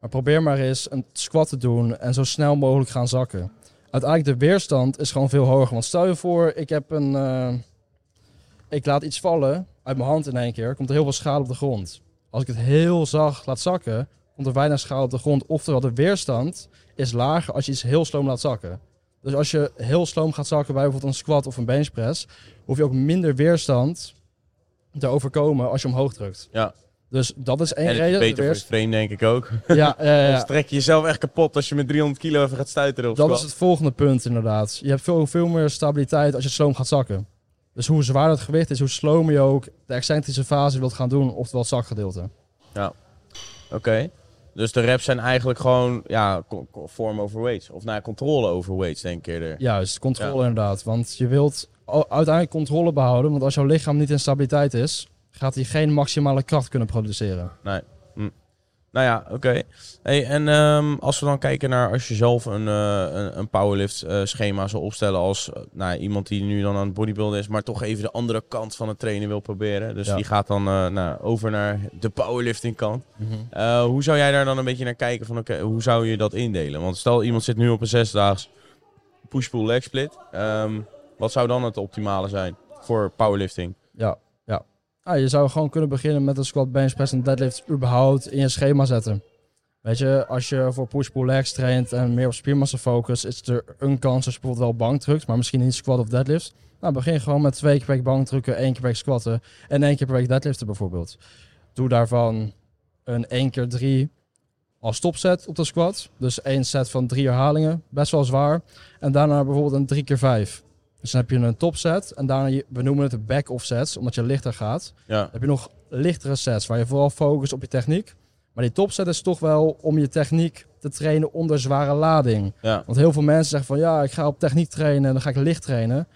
Maar probeer maar eens een squat te doen en zo snel mogelijk gaan zakken. Uiteindelijk de weerstand is gewoon veel hoger. Want stel je voor, ik heb een... eh, ik laat iets vallen uit mijn hand in één keer. Komt er heel veel schade op de grond. Als ik het heel zacht laat zakken, komt er weinig schade op de grond. Oftewel, de weerstand is lager als je iets heel sloom laat zakken. Dus als je heel sloom gaat zakken bij bijvoorbeeld een squat of een benchpress, hoef je ook minder weerstand te overkomen als je omhoog drukt. Ja. Dus dat is één en het reden. de beter voor weerst- frame, denk ik ook. Ja, ja, ja, trek je jezelf echt kapot als je met 300 kilo even gaat stuiteren dat squat. is het volgende punt inderdaad. Je hebt veel, veel meer stabiliteit als je sloom gaat zakken. Dus hoe zwaarder het gewicht is, hoe slomer je ook de excentrische fase wilt gaan doen, oftewel het zakgedeelte. Oké. Dus de reps zijn eigenlijk gewoon ja, vorm over weights. Of nou, ja, controle over weights, denk ik eerder. Juist, controle inderdaad. Want je wilt uiteindelijk controle behouden, want als jouw lichaam niet in stabiliteit is, gaat hij geen maximale kracht kunnen produceren. Nou ja, oké. Hey, en ehm, als we dan kijken naar als je zelf een, eh, een, een powerlift eh, schema zou opstellen als nou, iemand die nu dan aan het bodybuilden is, maar toch even de andere kant van het trainen wil proberen. Dus Ja. die gaat dan nou, over naar de powerlifting kant. Eh, hoe zou jij daar dan een beetje naar kijken van oké, hoe zou je dat indelen? Want stel iemand zit nu op een zesdaags push-pull leg split. Ehm, wat zou dan het optimale zijn voor powerlifting? Ja. Ah, je zou gewoon kunnen beginnen met een squat, bench press en deadlift überhaupt in je schema zetten. Weet je, als je voor push-pull legs traint en meer op spiermassa focus, is er een kans als je bijvoorbeeld wel bank drukt, maar misschien niet squat of deadlift. Nou, begin gewoon met twee keer per week bank drukken, één keer per week squatten en één keer per week deadliften bijvoorbeeld. Doe daarvan een 1 keer 3 als topset op de squat. Dus één set van drie herhalingen, best wel zwaar. En daarna bijvoorbeeld een 3 keer 5 Dus dan heb je een topset en daarna, je- we noemen het de back-off sets, omdat je lichter gaat. Ja, Dan heb je nog lichtere sets waar je vooral focust op je techniek. Maar die topset is toch wel om je techniek te trainen onder zware lading. ja. Want heel veel mensen zeggen van ja, ik ga op techniek trainen en dan ga ik licht trainen.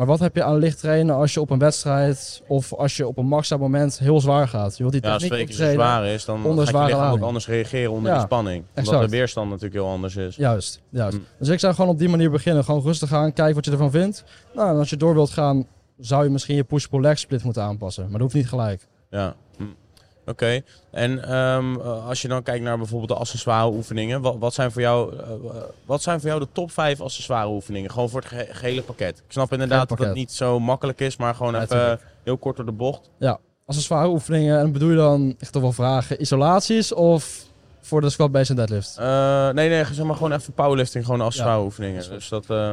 Maar wat heb je aan licht trainen als je op een wedstrijd of als je op een maxa moment heel zwaar gaat? Je wilt die Ja, als techniek optrainen. zwaar is, dan onder gaat je ook anders reageren onder Ja, die spanning. Omdat exact. de weerstand natuurlijk heel anders is. Juist, juist. Mm. Dus ik zou gewoon op die manier beginnen. Gewoon rustig gaan, kijken wat je ervan vindt. Nou, en als je door wilt gaan, zou je misschien je push-pull leg split moeten aanpassen. Maar dat hoeft niet gelijk. Ja. Oké. En ehm, eh, als je dan kijkt naar bijvoorbeeld de accessoire oefeningen, wat, wat, zijn voor jou, eh, wat zijn voor jou de top 5 accessoire oefeningen? Gewoon voor het ge- gehele pakket. Ik snap inderdaad dat het niet zo makkelijk is, maar gewoon Ja, even heel kort door de bocht. Een zware oefeningen, en bedoel je dan, echt toch wel vragen, isolaties of voor de squat, bench en deadlift? Eh, nee, nee, zeg maar gewoon even powerlifting, gewoon accessoire Ja, oefeningen. dat. Dus dat, eh,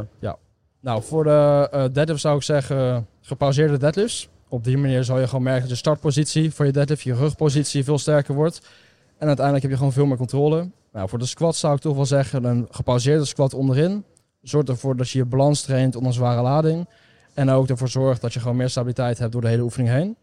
Nou, voor de deadlift zou ik zeggen gepauzeerde deadlifts. Op die manier zal je gewoon merken dat je startpositie voor je deadlift, je rugpositie veel sterker wordt. En uiteindelijk heb je gewoon veel meer controle. Nou, voor de squat zou ik toch wel zeggen een gepauzeerde squat onderin. Zorgt ervoor dat je je balans traint onder zware lading. En ook ervoor zorgt dat je gewoon meer stabiliteit hebt door de hele oefening heen.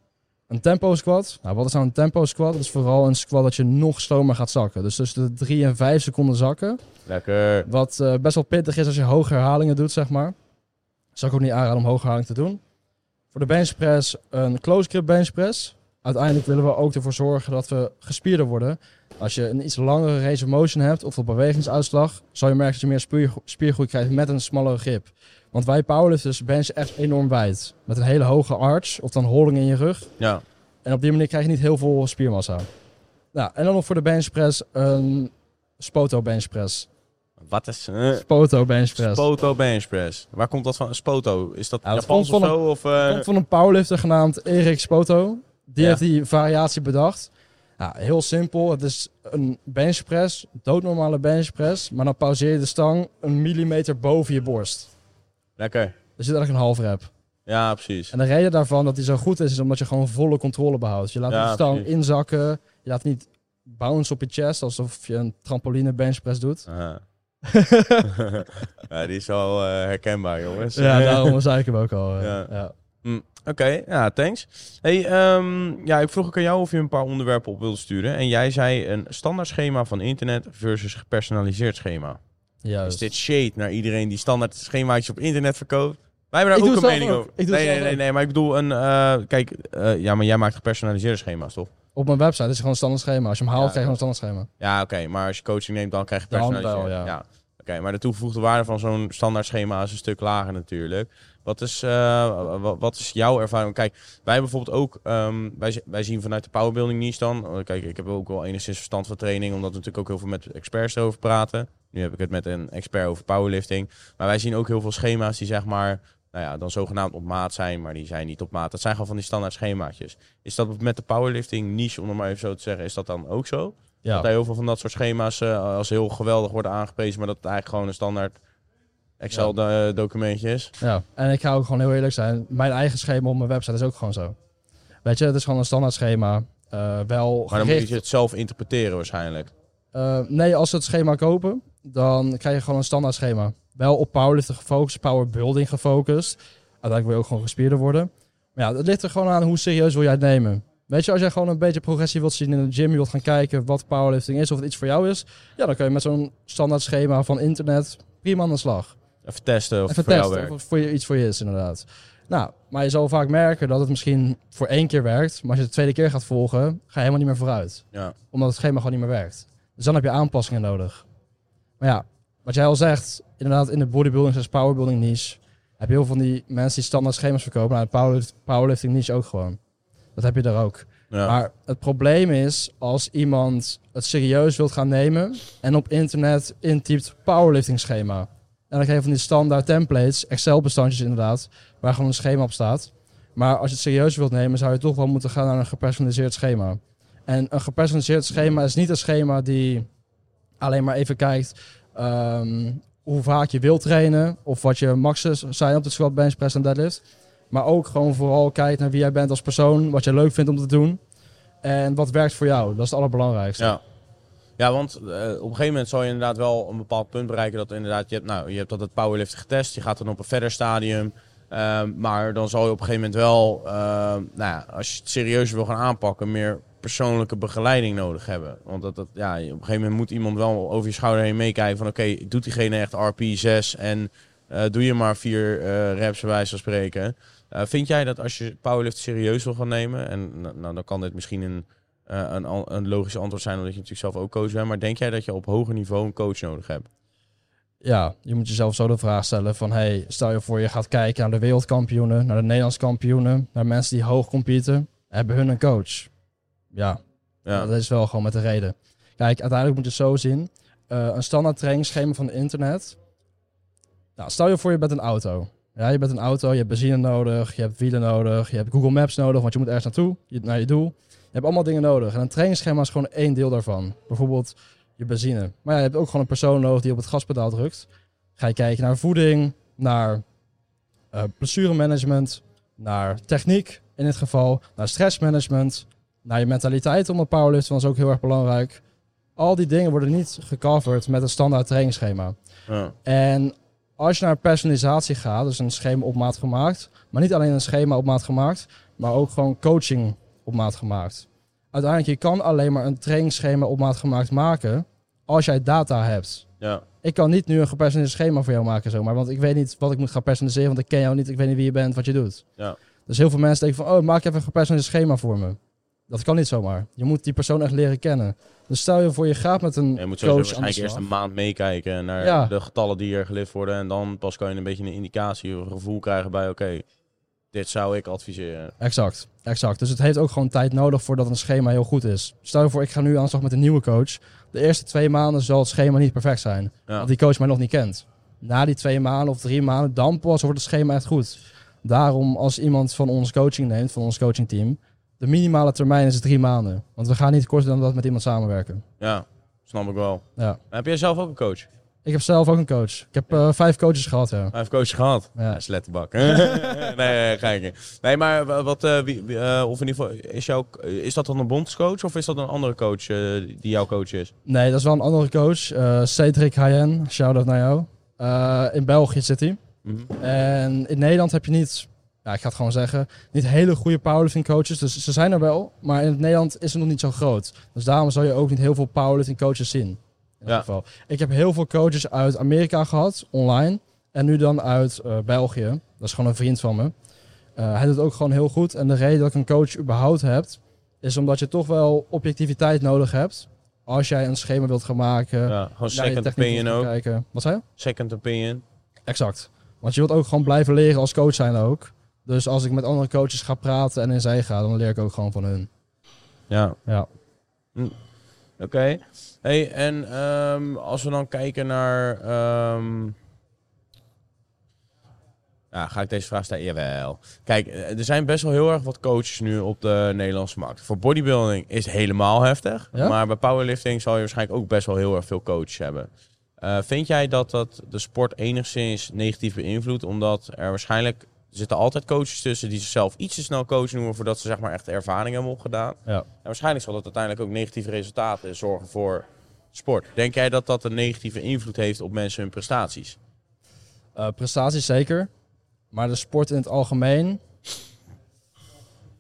Een tempo squat. Nou, wat is nou een tempo squat? Dat is vooral een squat dat je nog slomer gaat zakken. Dus tussen de 3 en 5 seconden zakken. lekker. Wat eh, best wel pittig is als je hoge herhalingen doet, zeg maar. Zou ik ook niet aanraden om hoge houding te doen. Voor de benchpress een close grip benchpress. Uiteindelijk willen we ook ervoor zorgen dat we gespierder worden. Als je een iets langere range of motion hebt of een bewegingsuitslag, zal je merken dat je meer spier, spiergroei krijgt met een smallere grip. Want wij powerlifters benchen echt enorm wijd. Met een hele hoge arch of dan holding in je rug. Ja. En op die manier krijg je niet heel veel spiermassa. Nou, en dan nog voor de benchpress een Spoto benchpress. Wat is... eh, Spoto benchpress. Spoto benchpress. Waar komt dat van? Spoto. Is dat Ja, Japans of van zo? Of, eh, komt van een powerlifter genaamd Erik Spoto. Die Ja. heeft die variatie bedacht. Ja, heel simpel. Het is een benchpress, doodnormale benchpress. Maar dan pauzeer je de stang een millimeter boven je borst. Lekker. Dus je zit eigenlijk een half rep. Ja, precies. En de reden daarvan dat die zo goed is, is omdat je gewoon volle controle behoudt. Je laat Ja, de stang precies. inzakken. Je laat niet bounce op je chest, alsof je een trampoline benchpress doet. Aha. ja, die is wel eh, herkenbaar, jongens. ja, daarom zei ik hem ook al. eh, Ja. ja. Hm, Oké, ja, thanks. Hey, ehm, ja, ik vroeg ook aan jou of je een paar onderwerpen op wilde sturen. En jij zei een standaard schema van internet versus gepersonaliseerd schema. Juist. Is dit shade naar iedereen die standaard schemaatjes op internet verkoopt? Wij hebben daar Ik ook een mening over. Nee, nee, nee, maar ik bedoel een... eh, kijk, ja, maar jij maakt gepersonaliseerde schema's, toch? Op mijn website is het gewoon een standaard schema. Als je hem haalt, krijg je gewoon een standaard schema. Ja, oké, maar als je coaching neemt, dan krijg je De ja. Oké, maar de toegevoegde waarde van zo'n standaard schema is een stuk lager natuurlijk. Wat is, eh, wat, is jouw ervaring? Kijk, wij bijvoorbeeld ook, ehm, wij, wij zien vanuit de powerbuilding niche dan. eh, Kijk, ik heb ook wel enigszins verstand van training, omdat we natuurlijk ook heel veel met experts erover praten. Nu heb ik het met een expert over powerlifting. Maar wij zien ook heel veel schema's die zeg maar, nou ja, dan zogenaamd op maat zijn, maar die zijn niet op maat. Dat zijn gewoon van die standaard schemaatjes. Is dat met de powerlifting niche, om het maar even zo te zeggen, is dat dan ook zo? Ja. Dat heel veel van dat soort schema's eh, als heel geweldig worden aangeprezen, maar dat het eigenlijk gewoon een standaard Excel-documentje is. Ja, en ik ga ook gewoon heel eerlijk zijn. Mijn eigen schema op mijn website is ook gewoon zo. Weet je, het is gewoon een standaard schema. Eh, wel Maar dan gericht- moet je het zelf interpreteren waarschijnlijk. Eh, nee, als ze het schema kopen, dan krijg je gewoon een standaard schema. Wel op powerlifting gefocust, powerbuilding gefocust. Uiteindelijk wil je ook gewoon gespierder worden. Maar ja, het ligt er gewoon aan hoe serieus wil jij het nemen. Weet je, als jij gewoon een beetje progressie wilt zien in de gym, je wilt gaan kijken wat powerlifting is, of het iets voor jou is, ja, dan kun je met zo'n standaard schema van internet prima aan de slag. Even testen of Even het voor jou testen werkt. of voor je, iets voor je is, inderdaad. Nou, maar je zal vaak merken dat het misschien voor één keer werkt, maar als je de tweede keer gaat volgen, ga je helemaal niet meer vooruit Ja. omdat het schema gewoon niet meer werkt. Dus dan heb je aanpassingen nodig. Maar ja, wat jij al zegt, inderdaad in de bodybuilding slash powerbuilding niche heb je heel veel van die mensen die standaard schema's verkopen. Nou, de powerlift- powerlifting niche ook gewoon. Dat heb je daar ook. Ja. Maar het probleem is als iemand het serieus wilt gaan nemen en op internet intypt powerlifting schema. En dan krijg je van die standaard templates, Excel bestandjes inderdaad, waar gewoon een schema op staat. Maar als je het serieus wilt nemen, zou je toch wel moeten gaan naar een gepersonaliseerd schema. En een gepersonaliseerd schema is niet een schema die alleen maar even kijkt ehm, hoe vaak je wilt trainen of wat je maxes zijn op de squat, bench, press en deadlift. Maar ook gewoon vooral kijkt naar wie jij bent als persoon, wat je leuk vindt om te doen en wat werkt voor jou. Dat is het allerbelangrijkste. Ja. Ja, want eh, op een gegeven moment zal je inderdaad wel een bepaald punt bereiken dat inderdaad, je hebt, nou, je hebt dat het powerliften getest, je gaat dan op een verder stadium. Ehm, maar dan zal je op een gegeven moment wel, ehm, nou ja, als je het serieus wil gaan aanpakken, meer persoonlijke begeleiding nodig hebben. Want dat, dat, ja, op een gegeven moment moet iemand wel over je schouder heen meekijken van oké, doet diegene echt RP6 en eh, doe je maar vier eh reps bij wijze van spreken. Eh, vind jij dat als je powerlift serieus wil gaan nemen, en nou, dan kan dit misschien een, een, een logisch antwoord zijn omdat je natuurlijk zelf ook coach bent, maar denk jij dat je op hoger niveau een coach nodig hebt? Ja, je moet jezelf zo de vraag stellen van... Hey, stel je voor je gaat kijken naar de wereldkampioenen, naar de Nederlandse kampioenen... naar mensen die hoog competen. Hebben hun een coach? Ja, Ja, dat is wel gewoon met de reden. Kijk, uiteindelijk moet je het zo zien. Eh, een standaard trainingsschema van het internet. Nou, stel je voor je bent een auto. Ja, je bent een auto, je hebt benzine nodig, je hebt wielen nodig, je hebt Google Maps nodig, want je moet ergens naartoe, naar je doel. Je hebt allemaal dingen nodig. En een trainingsschema is gewoon één deel daarvan. Bijvoorbeeld je benzine. Maar ja, je hebt ook gewoon een persoon nodig die op het gaspedaal drukt. Ga je kijken naar voeding, naar eh blessuremanagement, naar techniek in dit geval, naar stressmanagement, naar je mentaliteit om een powerlift, is ook heel erg belangrijk. Al die dingen worden niet gecoverd met een standaard trainingsschema. ja, En als je naar personalisatie gaat, dus een schema op maat gemaakt, maar niet alleen een schema op maat gemaakt, maar ook gewoon coaching op maat gemaakt. Uiteindelijk, je kan alleen maar een trainingsschema op maat gemaakt maken als jij data hebt. Ja. Ik kan niet nu een gepersonaliseerd schema voor jou maken zomaar. Want ik weet niet wat ik moet gaan personaliseren. Want ik ken jou niet. Ik weet niet wie je bent, wat je doet. Ja. Dus heel veel mensen denken van... Oh, maak even een gepersonaliseerd schema voor me. Dat kan niet zomaar. Je moet die persoon echt leren kennen. Dus stel je voor, je gaat met een Je moet coach waarschijnlijk eerst een maand meekijken naar Ja. de getallen die er gelift worden. En dan pas kan je een beetje een indicatie of een gevoel krijgen bij, oké, dit zou ik adviseren. Exact, exact. Dus het heeft ook gewoon tijd nodig voordat een schema heel goed is. Stel je voor, ik ga nu aan de slag met een nieuwe coach. De eerste twee maanden zal het schema niet perfect zijn. Ja. Want die coach mij nog niet kent. Na die twee maanden of drie maanden, dan pas wordt het schema echt goed. Daarom, als iemand van ons coaching neemt, van ons coachingteam, de minimale termijn is drie maanden. Want we gaan niet korter dan dat met iemand samenwerken. Ja, snap ik wel. Ja. Heb jij zelf ook een coach? Ik heb zelf ook een coach. Ik heb eh, vijf coaches gehad, ja. Hij heeft coach gehad. Ja. Ja, slettenbak. nee, nee, geintje. Nee, maar wa- wat, eh, wie, eh, of in ieder geval, is, jouw, is dat dan een bondscoach of is dat een andere coach die jouw coach is? Nee, dat is wel een andere coach. Cedric Hayen, shout-out naar jou. In België zit hij. Mhm. En in Nederland heb je niet, ja, ik ga het gewoon zeggen, niet hele goede powerlifting coaches. Dus ze zijn er wel, maar in het Nederland is het nog niet zo groot. Dus daarom zal je ook niet heel veel powerlifting coaches zien. In Ja. ieder geval. Ik heb heel veel coaches uit Amerika gehad, online. En nu dan uit eh, België. Dat is gewoon een vriend van me. Eh, hij doet ook gewoon heel goed. En de reden dat ik een coach überhaupt heb, is omdat je toch wel objectiviteit nodig hebt. Als jij een schema wilt gaan maken. Ja, gewoon second opinion ook. Kijken. Wat zei je? Second opinion. Exact. Want je wilt ook gewoon blijven leren als coach zijn ook. Dus als ik met andere coaches ga praten en in zij ga, dan leer ik ook gewoon van hun. Ja. Ja. Oké. Hey, en ehm, als we dan kijken naar. ehm, ja, ga ik deze vraag stellen? Jawel. Kijk, eh, er zijn best wel heel erg wat coaches nu op de Nederlandse markt. Voor bodybuilding is helemaal heftig. Ja? Maar bij powerlifting zal je waarschijnlijk ook best wel heel erg veel coaches hebben. Eh, vind jij dat dat de sport enigszins negatief beïnvloedt? Omdat er waarschijnlijk. Er zitten altijd coaches tussen die zichzelf iets te snel coach noemen voordat ze zeg maar echt ervaring hebben opgedaan. Ja. En waarschijnlijk zal dat uiteindelijk ook negatieve resultaten zorgen voor sport. Denk jij dat dat een negatieve invloed heeft op mensen hun prestaties? Eh, prestaties zeker. Maar de sport in het algemeen.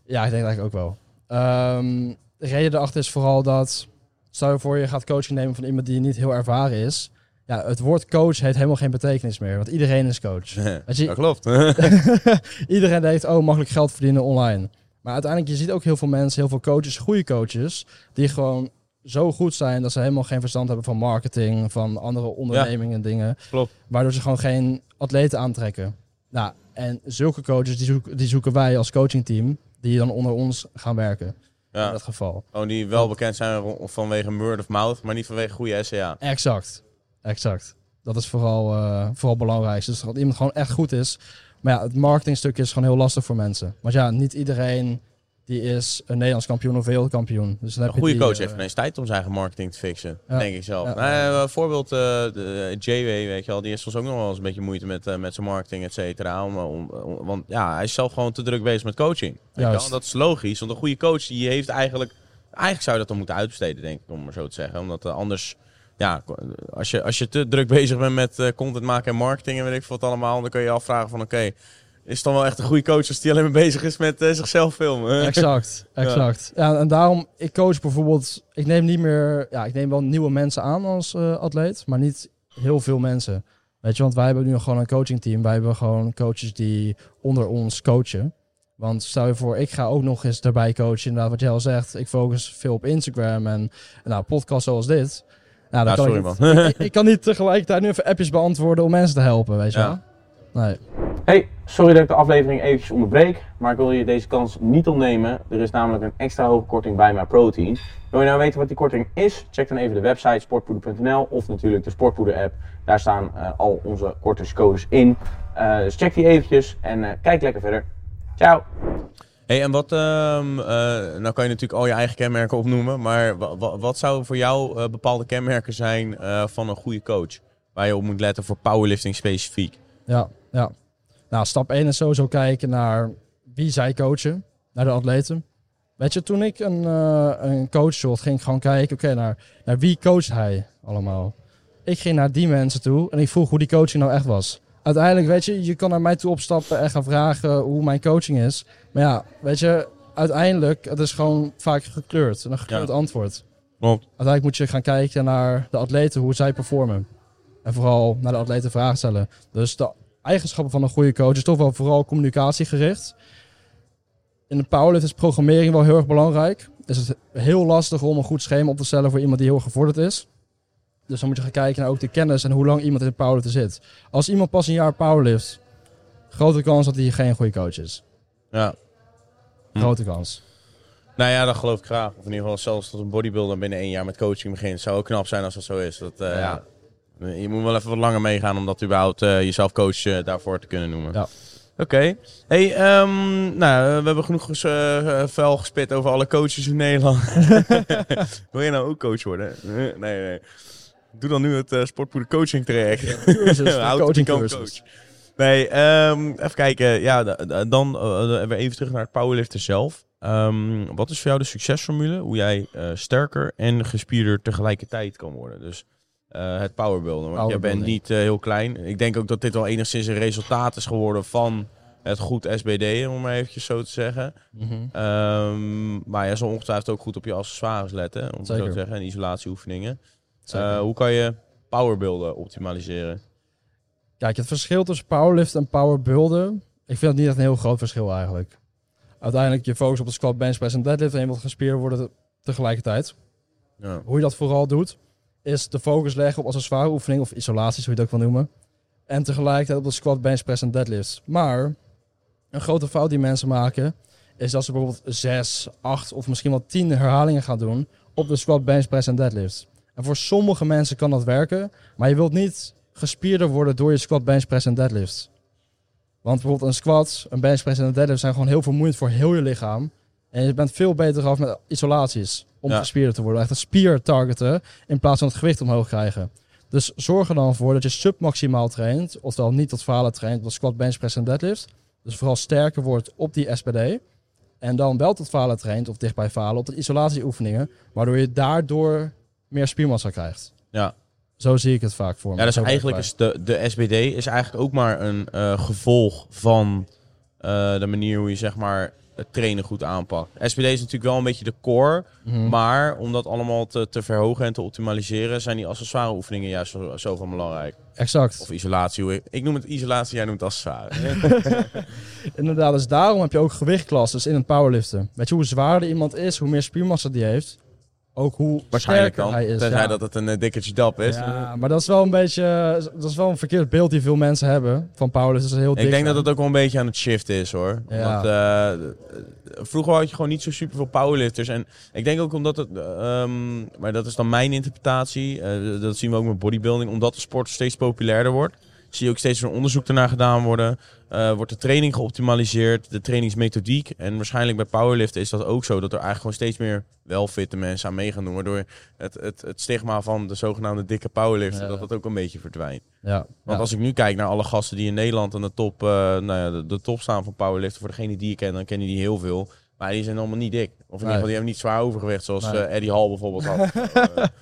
Ja, ik denk eigenlijk ook wel. Ehm, de reden erachter is vooral dat. Stel je voor, je gaat coaching nemen van iemand die niet heel ervaren is. Ja, het woord coach heeft helemaal geen betekenis meer. Want iedereen is coach. Je, Dat klopt. Iedereen denkt, oh, makkelijk geld verdienen online. Maar uiteindelijk, je ziet ook heel veel mensen, heel veel coaches, goede coaches, die gewoon zo goed zijn dat ze helemaal geen verstand hebben van marketing, van andere ondernemingen en dingen. Klopt. Waardoor ze gewoon geen atleten aantrekken. Nou, en zulke coaches, die, zoeken, die zoeken wij als coachingteam, die dan onder ons gaan werken. In ja. dat geval. Gewoon die wel bekend zijn vanwege word of mouth, maar niet vanwege goede SCA. Exact. Exact. Dat is vooral, eh vooral belangrijk. Dus dat iemand gewoon echt goed is. Maar ja, het marketingstuk is gewoon heel lastig voor mensen. Want ja, niet iedereen die is een Nederlands kampioen of wereldkampioen. Dus Een heb je goede die, coach eh, heeft ineens tijd om zijn eigen marketing te fixen. Ja. Denk ik zelf. Ja. Nou, een voorbeeld, eh, de JW, weet je wel, die heeft soms ook nog wel eens een beetje moeite met, eh, met zijn marketing, et cetera. Om, om, om- want ja, hij is zelf gewoon te druk bezig met coaching. Juist. Dat is logisch, want een goede coach die heeft eigenlijk... Eigenlijk zou je dat dan moeten uitbesteden, denk ik, om maar zo te zeggen. Omdat eh, anders... Ja, als je, als je te druk bezig bent met eh, content maken en marketing en weet ik veel wat allemaal, dan kun je je afvragen van oké, is het dan wel echt een goede coach als die alleen maar bezig is met eh, zichzelf filmen? Exact, exact. Ja. en daarom, ik coach bijvoorbeeld, ik neem niet meer, ja, ik neem wel nieuwe mensen aan als eh, atleet, maar niet heel veel mensen. Weet je, want wij hebben nu gewoon een coachingteam. Wij hebben gewoon coaches die onder ons coachen. Want stel je voor, ik ga ook nog eens daarbij coachen. Inderdaad, wat jij al zegt. Ik focus veel op Instagram en nou, podcasts zoals dit. Nou, Ja, kan sorry, ik, man. ik, ik kan niet tegelijkertijd nu even appjes beantwoorden om mensen te helpen, weet je Ja. wel? Nee. Hey, sorry dat ik de aflevering eventjes onderbreek, maar ik wil je deze kans niet ontnemen. Er is namelijk een extra hoge korting bij mijn protein. Wil je nou weten wat die korting is? Check dan even de website sportpoeder.nl of natuurlijk de Sportpoeder app. Daar staan eh, al onze kortingscodes in. Eh, dus check die eventjes en eh, kijk lekker verder. Ciao! Hey, en wat, ehm, eh, nou kan je natuurlijk al je eigen kenmerken opnoemen, maar wa- wa- wat zou voor jou eh, bepaalde kenmerken zijn eh, van een goede coach? Waar je op moet letten voor powerlifting specifiek. Ja, ja. Nou, stap 1 is sowieso kijken naar wie zij coachen, naar de atleten. Weet je, toen ik een, een coach zocht, ging ik gewoon kijken, oké, naar, naar wie coacht hij allemaal. Ik ging naar die mensen toe en ik vroeg hoe die coaching nou echt was. Uiteindelijk, weet je, je kan naar mij toe opstappen en gaan vragen hoe mijn coaching is. Maar ja, weet je, uiteindelijk, het is gewoon vaak gekleurd. Een gekleurd Ja. antwoord. Klopt. Uiteindelijk moet je gaan kijken naar de atleten, hoe zij performen. En vooral naar de atleten vragen stellen. Dus de eigenschappen van een goede coach is toch wel vooral communicatiegericht. In de powerlift is programmering wel heel erg belangrijk. Is het heel lastig om een goed schema op te stellen voor iemand die heel gevorderd is. Dus dan moet je gaan kijken naar ook de kennis en hoe lang iemand in de powerlift zit. Als iemand pas een jaar powerlift, grote kans dat hij geen goede coach is. Ja. Hm. Grote kans. Nou ja, dat geloof ik graag. Of in ieder geval zelfs tot een bodybuilder binnen één jaar met coaching begint. Zou ook knap zijn als dat zo is. Dat, eh, ja. Je moet wel even wat langer meegaan om dat überhaupt eh, jezelf coach eh, daarvoor te kunnen noemen. Ja. Oké. Hey, ehm, nou, we hebben genoeg vuil gespit over alle coaches in Nederland. Wil je nou ook coach worden? Nee, nee. Doe dan nu het uh, sportpoeder coaching traject. Cursus, coaching cursus. coach. Nee, ehm, even kijken. Ja, dan weer even terug naar het powerliften zelf. Ehm, wat is voor jou de succesformule? Hoe jij sterker en gespierder tegelijkertijd kan worden? Dus het powerbuilden. Want jij bent niet heel klein. Ik denk ook dat dit wel enigszins een resultaat is geworden van het goed SBD, om maar eventjes zo te zeggen. Mhm. Ehm, maar je zal ongetwijfeld ook goed op je accessoires letten, om het zo Zeker. te zeggen, en isolatieoefeningen. Eh, hoe kan je powerbuilden optimaliseren? Kijk, het verschil tussen powerlift en powerbuilden, ik vind het niet echt een heel groot verschil eigenlijk. Uiteindelijk je focus op de squat, bench press en deadlift en je wilt gespierd worden te- tegelijkertijd. Ja. Hoe je dat vooral doet, is de focus leggen op accessoire oefening of isolaties, hoe je het ook wil noemen. En tegelijkertijd op de squat, bench press en deadlift. Maar een grote fout die mensen maken, is dat ze bijvoorbeeld 6, 8 of misschien wel 10 herhalingen gaan doen op de squat, bench press en deadlift. En voor sommige mensen kan dat werken, maar je wilt niet gespierder worden door je squat, bench press en deadlift. Want bijvoorbeeld een squat, een bench press en een deadlift zijn gewoon heel vermoeiend voor heel je lichaam. En je bent veel beter af met isolaties om Ja. gespierder te worden. Echt een spier targeten in plaats van het gewicht omhoog krijgen. Dus zorg er dan voor dat je submaximaal traint, oftewel niet tot falen traint, de squat, bench press en deadlift. Dus vooral sterker wordt op die SPD. En dan wel tot falen traint, of dichtbij falen, op de isolatieoefeningen. Waardoor je daardoor meer spiermassa krijgt. Ja. Zo zie ik het vaak voor me. Ja, dus eigenlijk is de, de SBD is eigenlijk ook maar een eh, gevolg van eh, de manier hoe je zeg maar het trainen goed aanpakt. SBD is natuurlijk wel een beetje de core. Mhm. maar om dat allemaal te, te verhogen en te optimaliseren zijn die accessoire oefeningen juist zo, zo van belangrijk. Exact. Of isolatie. hoe ik- Ik noem het isolatie, jij noemt het accessoire. Inderdaad, dus daarom heb je ook gewichtklasses in het powerliften. Weet je, hoe zwaarder iemand is, hoe meer spiermassa die heeft. Ook hoe Waarschijnlijk dan. hij is. Tenzij ja. dat het een uh, dikkertje dap is. Ja, maar dat is wel een beetje, dat is wel een verkeerd beeld die veel mensen hebben van powerlifters. Dat is heel dik Ik denk dat het ook wel een beetje aan het shift is hoor. Ja. Want eh, vroeger had je gewoon niet zo super veel powerlifters. En ik denk ook omdat het, ehm, maar dat is dan mijn interpretatie. eh, dat zien we ook met bodybuilding. Omdat de sport steeds populairder wordt. Zie je ook steeds meer onderzoek ernaar gedaan worden. Eh, wordt de training geoptimaliseerd, de trainingsmethodiek. En waarschijnlijk bij powerliften is dat ook zo. Dat er eigenlijk gewoon steeds meer welfitte mensen aan mee gaan doen. Waardoor het, het, het stigma van de zogenaamde dikke powerlifter, Ja. dat dat ook een beetje verdwijnt. Ja, Want als ik nu kijk naar alle gasten die in Nederland aan de top, eh, nou ja, de, de top staan van powerliften, voor degene die ik ken, dan kennen die heel veel. Maar die zijn allemaal niet dik. Of in ieder geval, die hebben niet zwaar overgewicht, zoals Nee. eh, Eddie Hall bijvoorbeeld had.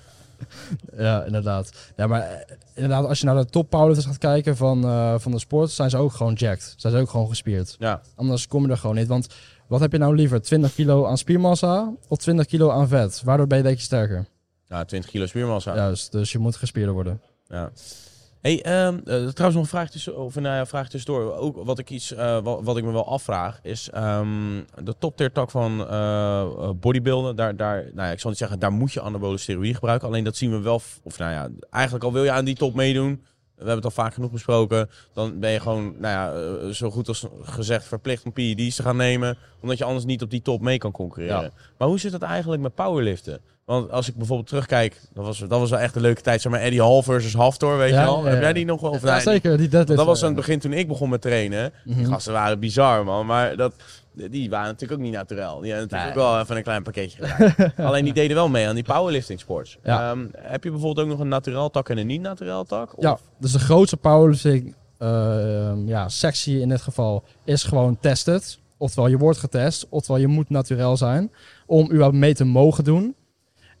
Ja, inderdaad. Ja, maar eh, inderdaad, als je naar de top powerlifters gaat kijken van, eh, van de sport, zijn ze ook gewoon jacked. Zijn ze ook gewoon gespierd. ja, Anders kom je er gewoon niet. Want wat heb je nou liever? 20 kilo aan spiermassa of 20 kilo aan vet? Waardoor ben je denk je sterker? ja, 20 kilo spiermassa. Juist, dus je moet gespierder worden. Ja. Hey, ehm, eh, trouwens nog een vraag, tussen, of, nou ja, vraag tussendoor. Ook wat ik, iets, eh, wat, wat ik me wel afvraag is ehm, de top tier tak van eh, bodybuilden. Daar, daar, nou ja, ik zal niet zeggen, daar moet je anabole steroïden gebruiken. Alleen dat zien we wel, of nou ja, eigenlijk al wil je aan die top meedoen. We hebben het al vaak genoeg besproken. Dan ben je gewoon, nou ja, eh, zo goed als gezegd verplicht om PED's te gaan nemen. Omdat je anders niet op die top mee kan concurreren. Ja. Maar hoe zit het eigenlijk met powerliften? Want als ik bijvoorbeeld terugkijk, dat was, dat was wel echt een leuke tijd. Zeg maar Eddie Hall versus Haftor, weet Ja, je wel. ja. Heb jij die nog wel? Of ja, nee, zeker. Die. Dat was aan eh, het begin toen ik begon met trainen. Die mhm. gasten waren bizar, man. Maar dat, die waren natuurlijk ook niet naturel. Die hadden natuurlijk Nee. ook wel even een klein pakketje gedaan. Alleen die deden wel mee aan die powerlifting sports. Ja. Ehm, heb je bijvoorbeeld ook nog een naturel tak en een niet-naturel tak? Of- Ja, dus de grootste powerlifting eh, ja, sectie in dit geval is gewoon tested. Oftewel, je wordt getest, oftewel je moet naturel zijn om überhaupt mee te mogen doen.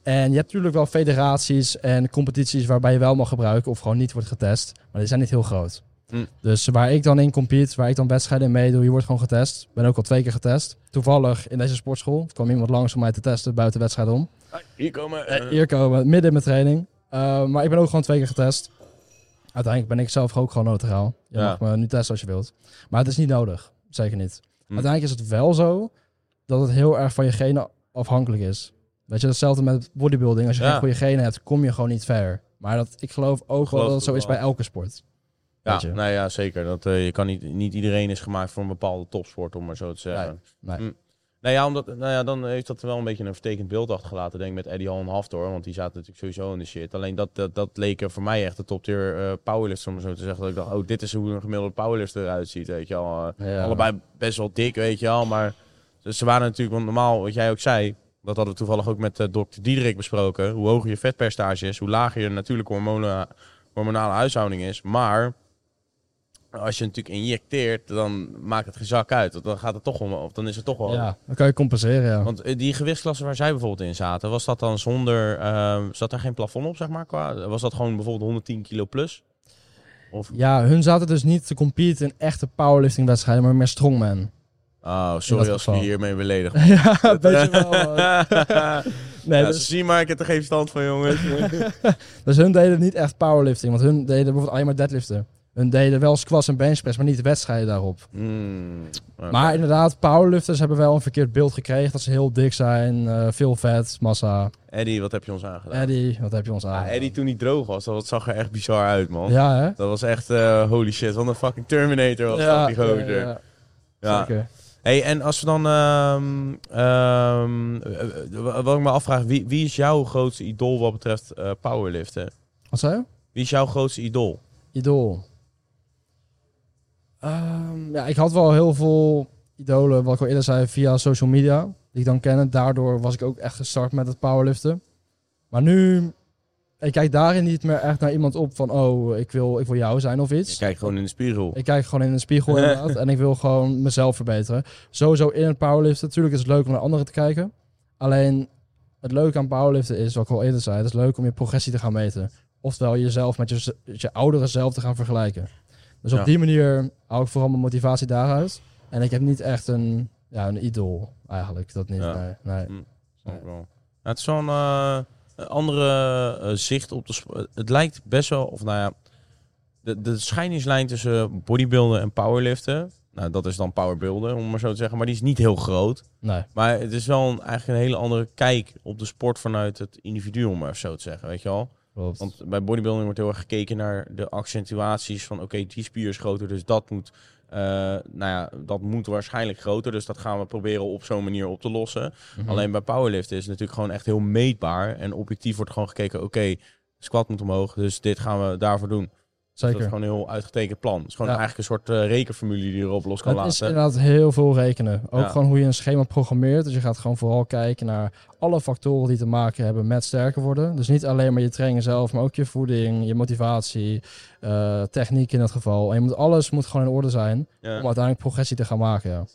En je hebt natuurlijk wel federaties en competities waarbij je wel mag gebruiken of gewoon niet wordt getest. Maar die zijn niet heel groot. Hm. Dus waar ik dan in compete, waar ik dan wedstrijden in meedoe, je wordt gewoon getest. Ik ben ook al twee keer getest. Toevallig in deze sportschool kwam iemand langs om mij te testen buiten de wedstrijd om. Hier komen... Eh, eh, hier komen, midden in mijn training. Uh, maar ik ben ook gewoon twee keer getest. Uiteindelijk ben ik zelf ook gewoon neutraal. Je Ja. mag me nu testen als je wilt. Maar het is niet nodig. Zeker niet. Hm. Uiteindelijk is het wel zo dat het heel erg van je genen afhankelijk is. Weet je, hetzelfde met bodybuilding. Als je Ja. geen goede genen hebt, kom je gewoon niet ver. Maar dat, ik geloof ook wel dat het zo is bij elke sport. Ja, nou ja, zeker. Dat, eh, je kan niet, niet iedereen is gemaakt voor een bepaalde topsport, om maar zo te zeggen. Nee. Nou ja, omdat, nou ja, dan heeft dat wel een beetje een vertekend beeld achtergelaten, denk ik, met Eddie Hall en Haftor. Want die zaten natuurlijk sowieso in de shit. Alleen dat, dat, dat leken voor mij echt de top tier eh powerlifters, om zo te zeggen. Dat ik dacht, oh, dit is hoe een gemiddelde powerlifter eruit ziet, weet je wel. Eh, Ja. Allebei best wel dik, weet je wel. Maar ze ze waren natuurlijk, want normaal, wat jij ook zei, dat hadden we toevallig ook met dokter Diederik besproken. Hoe hoger je vetpercentage is, hoe lager je natuurlijke hormonen, hormonale huishouding is. Maar als je natuurlijk injecteert, dan maakt het geen zak uit. Dan gaat het toch om, of dan is het toch wel. Ja, dan kan je compenseren, ja. Want eh, die gewichtsklasse waar zij bijvoorbeeld in zaten, was dat dan zonder, ehm, zat daar geen plafond op, zeg maar? Qua, was dat gewoon bijvoorbeeld 110 kilo plus? Of, Ja, hun zaten dus niet te competen in echte powerlifting wedstrijden, maar meer strongman. oh, sorry als ik je hiermee beledig. ja, weet je wel. Nee, ja, dus, Ze zien maar, ik heb er geen stand van, jongens. dus hun deden niet echt powerlifting, want hun deden bijvoorbeeld alleen maar deadliften. Hun deden wel squats en benchpress, maar niet wedstrijden daarop. Hmm. Maar inderdaad, powerlifters hebben wel een verkeerd beeld gekregen. Dat ze heel dik zijn, eh, veel vet, massa. Eddie, wat heb je ons aangedaan? Eddie, wat heb je ons Ja, aan? Eddie toen hij droog was, dat zag er echt bizar uit, man. Ja, hè? Dat was echt, eh, holy shit, wat een fucking Terminator was dat, die gozer. ja, Ja. Zeker. Hey, en als we dan, eh, wat ik me afvraag, wie, wie is jouw grootste idool wat betreft eh, powerliften? Wat zei je? Wie is jouw grootste idool? Idool. Ehm, ja, ik had wel heel veel idolen, wat ik al eerder zei, via social media. Die ik dan ken. Daardoor was ik ook echt gestart met het powerliften. Maar nu, ik kijk daarin niet meer echt naar iemand op van, oh, ik wil, ik wil jou zijn of iets. kijkt gewoon in de spiegel. Ik kijk gewoon in de spiegel inderdaad. en ik wil gewoon mezelf verbeteren. Sowieso in het powerliften. Natuurlijk is het leuk om naar anderen te kijken. Alleen het leuke aan powerliften is, wat ik al eerder zei, het is leuk om je progressie te gaan meten. Oftewel jezelf met je, met je oudere zelf te gaan vergelijken. Dus Ja. op die manier hou ik vooral mijn motivatie daaruit. En ik heb niet echt een, ja, een idool eigenlijk. Dat niet. Ja. Nee, wel. Ja, het is eh, een andere eh, zicht op de sport. Het lijkt best wel, of nou ja, de, de scheidingslijn tussen bodybuilden en powerliften. Nou, dat is dan powerbuilden, om maar zo te zeggen. Maar die is niet heel groot. nee. Maar het is wel een, eigenlijk een hele andere kijk op de sport vanuit het individu, om maar zo te zeggen. Weet je wel? Klopt. Want bij bodybuilding wordt heel erg gekeken naar de accentuaties van oké, die spier is groter, dus dat moet, eh, nou ja, dat moet waarschijnlijk groter. Dus dat gaan we proberen op zo'n manier op te lossen. Mhm. Alleen bij powerliften is het natuurlijk gewoon echt heel meetbaar. En objectief wordt gewoon gekeken, oké, squat moet omhoog, dus dit gaan we daarvoor doen. Dus dat Zeker. is gewoon een heel uitgetekend plan. Het is gewoon Ja. eigenlijk een soort eh, rekenformule die je erop los kan Het is laten. inderdaad heel veel rekenen. Ook Ja. gewoon hoe je een schema programmeert. Dus je gaat gewoon vooral kijken naar alle factoren die te maken hebben met sterker worden. Dus niet alleen maar je training zelf, maar ook je voeding, je motivatie, eh, techniek in het geval. En je moet, alles moet gewoon in orde zijn om uiteindelijk progressie te gaan maken.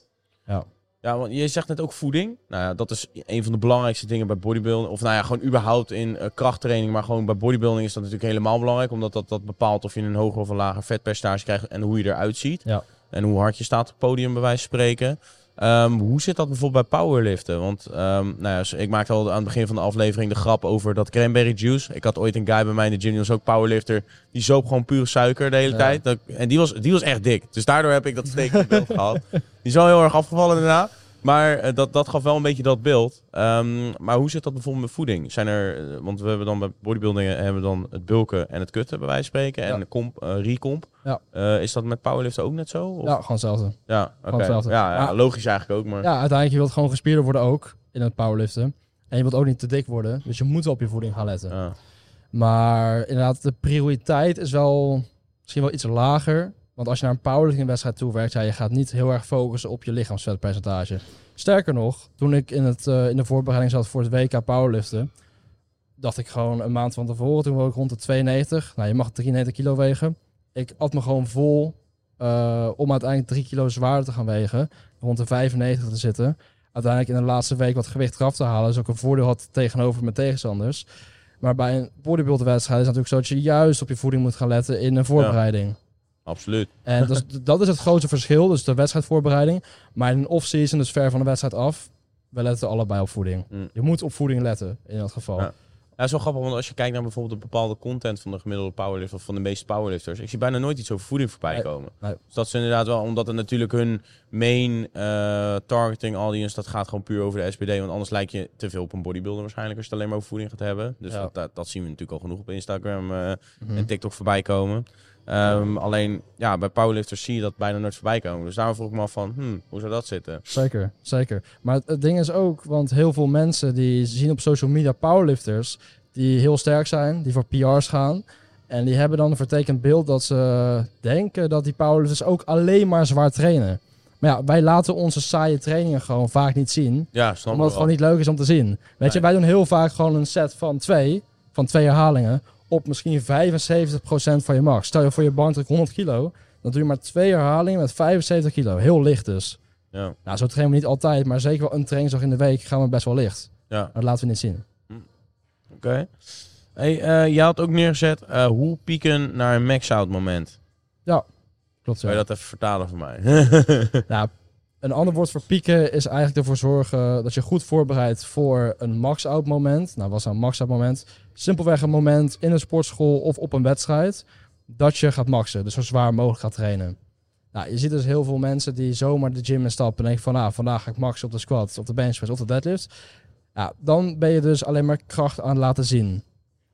Ja. Ja, want je zegt net ook voeding. Nou ja, dat is een van de belangrijkste dingen bij bodybuilding. Of nou ja, gewoon überhaupt in eh, krachttraining. Maar gewoon bij bodybuilding is dat natuurlijk helemaal belangrijk. Omdat dat, dat bepaalt of je een hoger of een lager vetpercentage krijgt. En hoe je eruit ziet. Ja. En hoe hard je staat op het podium bij wijze van spreken. Ehm, hoe zit dat bijvoorbeeld bij powerliften? Want ehm, nou ja, ik maakte al aan het begin van de aflevering de grap over dat cranberry juice. Ik had ooit een guy bij mij in de gym, die was ook powerlifter. Die zoop gewoon pure suiker de hele Ja. tijd. Dat, en die was, die was echt dik. Dus daardoor heb ik dat steek in beeld gehad. Die is wel heel erg afgevallen daarna. Maar eh, dat, dat gaf wel een beetje dat beeld. Ehm, maar hoe zit dat bijvoorbeeld met voeding? Zijn er, eh, want we hebben dan bij bodybuilding hebben we dan het bulken en het kutten bij wijze van spreken. En Ja. de comp, eh recomp. Ja. Eh, is dat met powerliften ook net zo? Of? ja, gewoon hetzelfde. Ja, oké. hetzelfde. Ja, ja, logisch eigenlijk ook. Maar... Ja, uiteindelijk je wilt gewoon gespierder worden ook in het powerliften. En je wilt ook niet te dik worden. Dus je moet wel op je voeding gaan letten. Ja. Maar inderdaad, de prioriteit is wel misschien wel iets lager. Want als je naar een powerliftingwedstrijd toe werkt, ja, je gaat niet heel erg focussen op je lichaamsvetpercentage. Sterker nog, toen ik in, het, eh, in de voorbereiding zat voor het WK powerliften, dacht ik gewoon een maand van tevoren, toen woog ik rond de 92. Nou, je mag 93 kilo wegen. Ik at me gewoon vol eh, om uiteindelijk 3 kilo zwaarder te gaan wegen. Rond de 95 te zitten. Uiteindelijk in de laatste week wat gewicht eraf te halen. Dus ook een voordeel had tegenover mijn tegenstanders. Maar bij een bodybuildwedstrijd is het natuurlijk zo dat je juist op je voeding moet gaan letten in een voorbereiding. Absoluut. En dus, dat is het grootste verschil, dus de wedstrijdvoorbereiding. Maar in een off-season, dus ver van de wedstrijd af, we letten allebei op voeding. Mm. Je moet op voeding letten in dat geval. Ja. Ja, is wel grappig, want als je kijkt naar bijvoorbeeld de bepaalde content van de gemiddelde powerlifter of van de meeste powerlifters, ik zie bijna nooit iets over voeding voorbij komen. nee. Dus dat is inderdaad wel, omdat het natuurlijk hun main eh, targeting audience, dat gaat gewoon puur over de SBD, want anders lijkt je te veel op een bodybuilder waarschijnlijk als je het alleen maar over voeding gaat hebben. Dus Ja. dat, dat, dat zien we natuurlijk al genoeg op Instagram eh, Mhm. en TikTok voorbij komen. Ehm, alleen, ja, bij powerlifters zie je dat bijna nooit voorbij komen. Dus daarom vroeg ik me af van, hmm, hoe zou dat zitten? Zeker, zeker. Maar het, het ding is ook, want heel veel mensen die zien op social media powerlifters die heel sterk zijn, die voor PR's gaan. En die hebben dan een vertekend beeld dat ze denken dat die powerlifters ook alleen maar zwaar trainen. Maar ja, wij laten onze saaie trainingen gewoon vaak niet zien. Ja, Omdat het gewoon niet leuk is om te zien. Weet je, wij doen heel vaak gewoon een set van twee, van twee herhalingen, op misschien 75% van je max. Stel je voor je banddruk 100 kilo, dan doe je maar twee herhalingen met 75 kilo. Heel licht dus. Ja, Nou, zo trainen we niet altijd, maar zeker wel een trainingsdag in de week gaan we best wel licht. ja. Dat laten we niet zien. Oké. Hey, eh, je had ook neergezet eh, hoe pieken naar een max-out moment. Klopt Kan ja. je dat even vertalen voor mij? Nou, een ander woord voor pieken is eigenlijk ervoor zorgen dat je goed voorbereidt voor een max-out moment. Nou, wat is nou een max-out moment? Simpelweg een moment in een sportschool of op een wedstrijd dat je gaat maxen. Dus zo zwaar mogelijk gaat trainen. Nou, je ziet dus heel veel mensen die zomaar de gym instappen en denken van, nou, vandaag ga ik maxen op de squat, op de bench press, of de deadlift. Ja, dan ben je dus alleen maar kracht aan het laten zien.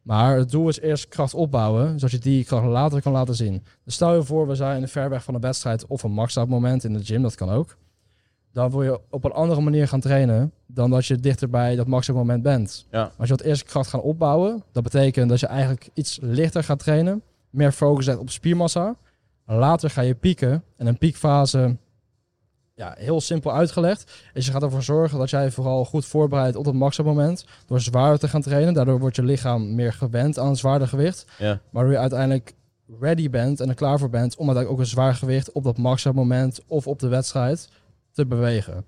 Maar het doel is eerst kracht opbouwen, zodat je die kracht later kan laten zien. Dus stel je voor, we zijn ver weg van een wedstrijd of een max-out moment in de gym, dat kan ook. Dan wil je op een andere manier gaan trainen dan dat je dichter bij dat max-out moment bent. Ja. Als je wat eerst kracht gaan opbouwen, dat betekent dat je eigenlijk iets lichter gaat trainen, meer focus zet op spiermassa. Later ga je pieken en een piekfase, ja, heel simpel uitgelegd, is je gaat ervoor zorgen dat jij vooral goed voorbereidt op het max-out moment door zwaarder te gaan trainen. Daardoor wordt je lichaam meer gewend aan een zwaarder gewicht. ja. Waardoor je uiteindelijk ready bent en er klaar voor bent om uiteindelijk ook een zwaar gewicht op dat max-out moment of op de wedstrijd te bewegen.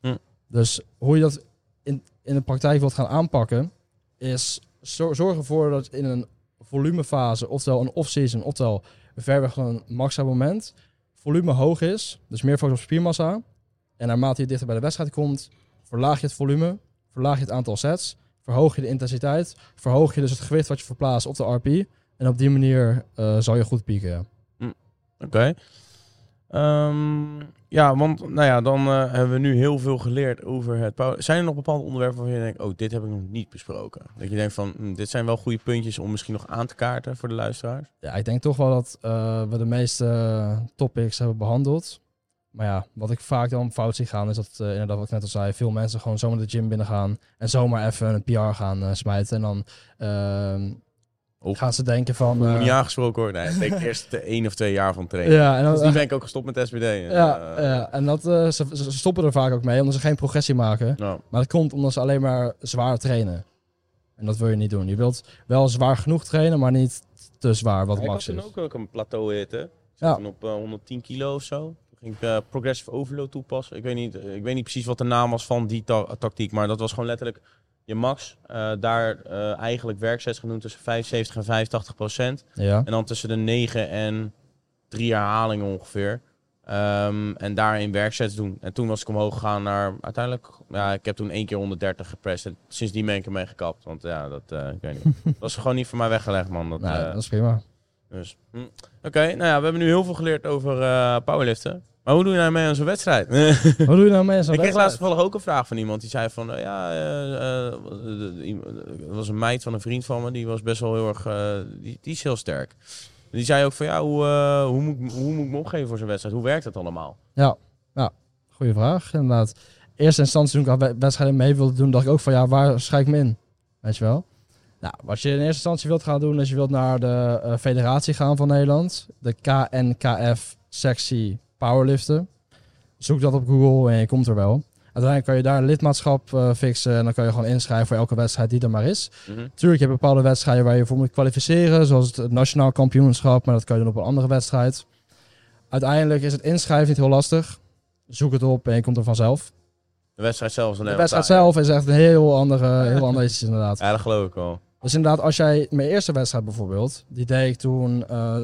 Hm. Dus hoe je dat in, in de praktijk wilt gaan aanpakken, is zor- zorg ervoor dat in een volumefase, oftewel een off-season, oftewel ver weg van een max-out moment, volume hoog is, dus meer focus op spiermassa. En naarmate je dichter bij de wedstrijd komt, verlaag je het volume, verlaag je het aantal sets, verhoog je de intensiteit, verhoog je dus het gewicht wat je verplaatst op de RP. En op die manier eh, zal je goed pieken. ja. Oké. Ehm, ja, want nou ja, dan eh, hebben we nu heel veel geleerd over het. Zijn er nog bepaalde onderwerpen waar je denkt, oh, dit heb ik nog niet besproken? Dat je denkt van, hm, dit zijn wel goede puntjes om misschien nog aan te kaarten voor de luisteraars? Ja, ik denk toch wel dat eh, we de meeste topics hebben behandeld. Maar ja, wat ik vaak dan fout zie gaan, is dat eh, inderdaad wat ik net al zei, veel mensen gewoon zomaar de gym binnen gaan en zomaar even een PR gaan eh, smijten. En dan gaan ze denken van... Ik moet eh, niet aangesproken worden. Nee, ik denk eerst de één of twee jaar van trainen. ja, en dan, Dus die ben ik ook gestopt met SBD. ja, ja, en dat, eh, ze, ze stoppen er vaak ook mee, omdat ze geen progressie maken. Nou, Maar dat komt omdat ze alleen maar zwaar trainen. En dat wil je niet doen. Je wilt wel zwaar genoeg trainen, maar niet te zwaar, wat ik had max toen is. ook, ook een plateau hitten. Ik Ja. op eh, 110 kilo of zo. Toen ging ik eh, progressive overload toepassen. Ik weet, niet, ik weet niet precies wat de naam was van die ta- tactiek, maar dat was gewoon letterlijk je max. eh, daar eh, eigenlijk werksets genoemd tussen 75 en 85 procent. Ja. En dan tussen de 9 en 3 herhalingen ongeveer. Ehm, en daarin werksets doen. En toen was ik omhoog gegaan naar uiteindelijk. Ja, ik heb toen één keer 130 geprest. En sindsdien ben ik ermee gekapt. Want ja, dat, eh, ik weet niet. dat was gewoon niet voor mij weggelegd, man. Dat, Nou, dat is prima. dus, hm. Oké, nou ja, we hebben nu heel veel geleerd over powerliften. Maar hoe doe je nou mee aan zo'n wedstrijd? Wat doe je nou mee? zo'n ik kreeg laatst toevallig ook een vraag van iemand die zei van, eh, ja, eh, eh, er was een meid van een vriend van me, die was best wel heel erg, eh, die, die is heel sterk. Die zei ook van, ja, hoe, eh, hoe, moet, ik- hoe moet ik me opgeven voor zo'n wedstrijd? Hoe werkt dat allemaal? Goeie vraag, inderdaad. Eerste instantie toen ik wedstrijden mee wilde doen, dacht ik ook van ja, waar schrijf ik me in? Weet je wel? Nou, wat je in eerste instantie wilt gaan doen, is je wilt naar de eh, federatie gaan van Nederland. De KNKF sectie powerliften. Zoek dat op Google en je komt er wel. Uiteindelijk kan je daar een lidmaatschap eh, fixen en dan kan je gewoon inschrijven voor elke wedstrijd die er maar is. Mhm. Tuurlijk, je hebt bepaalde wedstrijden waar je voor moet kwalificeren, zoals het nationaal kampioenschap, maar dat kan je doen op een andere wedstrijd. Uiteindelijk is het inschrijven niet heel lastig. Zoek het op en je komt er vanzelf. De wedstrijd zelf is dan De wedstrijd taai. zelf is echt een heel andere, heel ander iets inderdaad. Ja, dat geloof ik wel. Dus inderdaad, als jij mijn eerste wedstrijd bijvoorbeeld, die deed ik toen eh,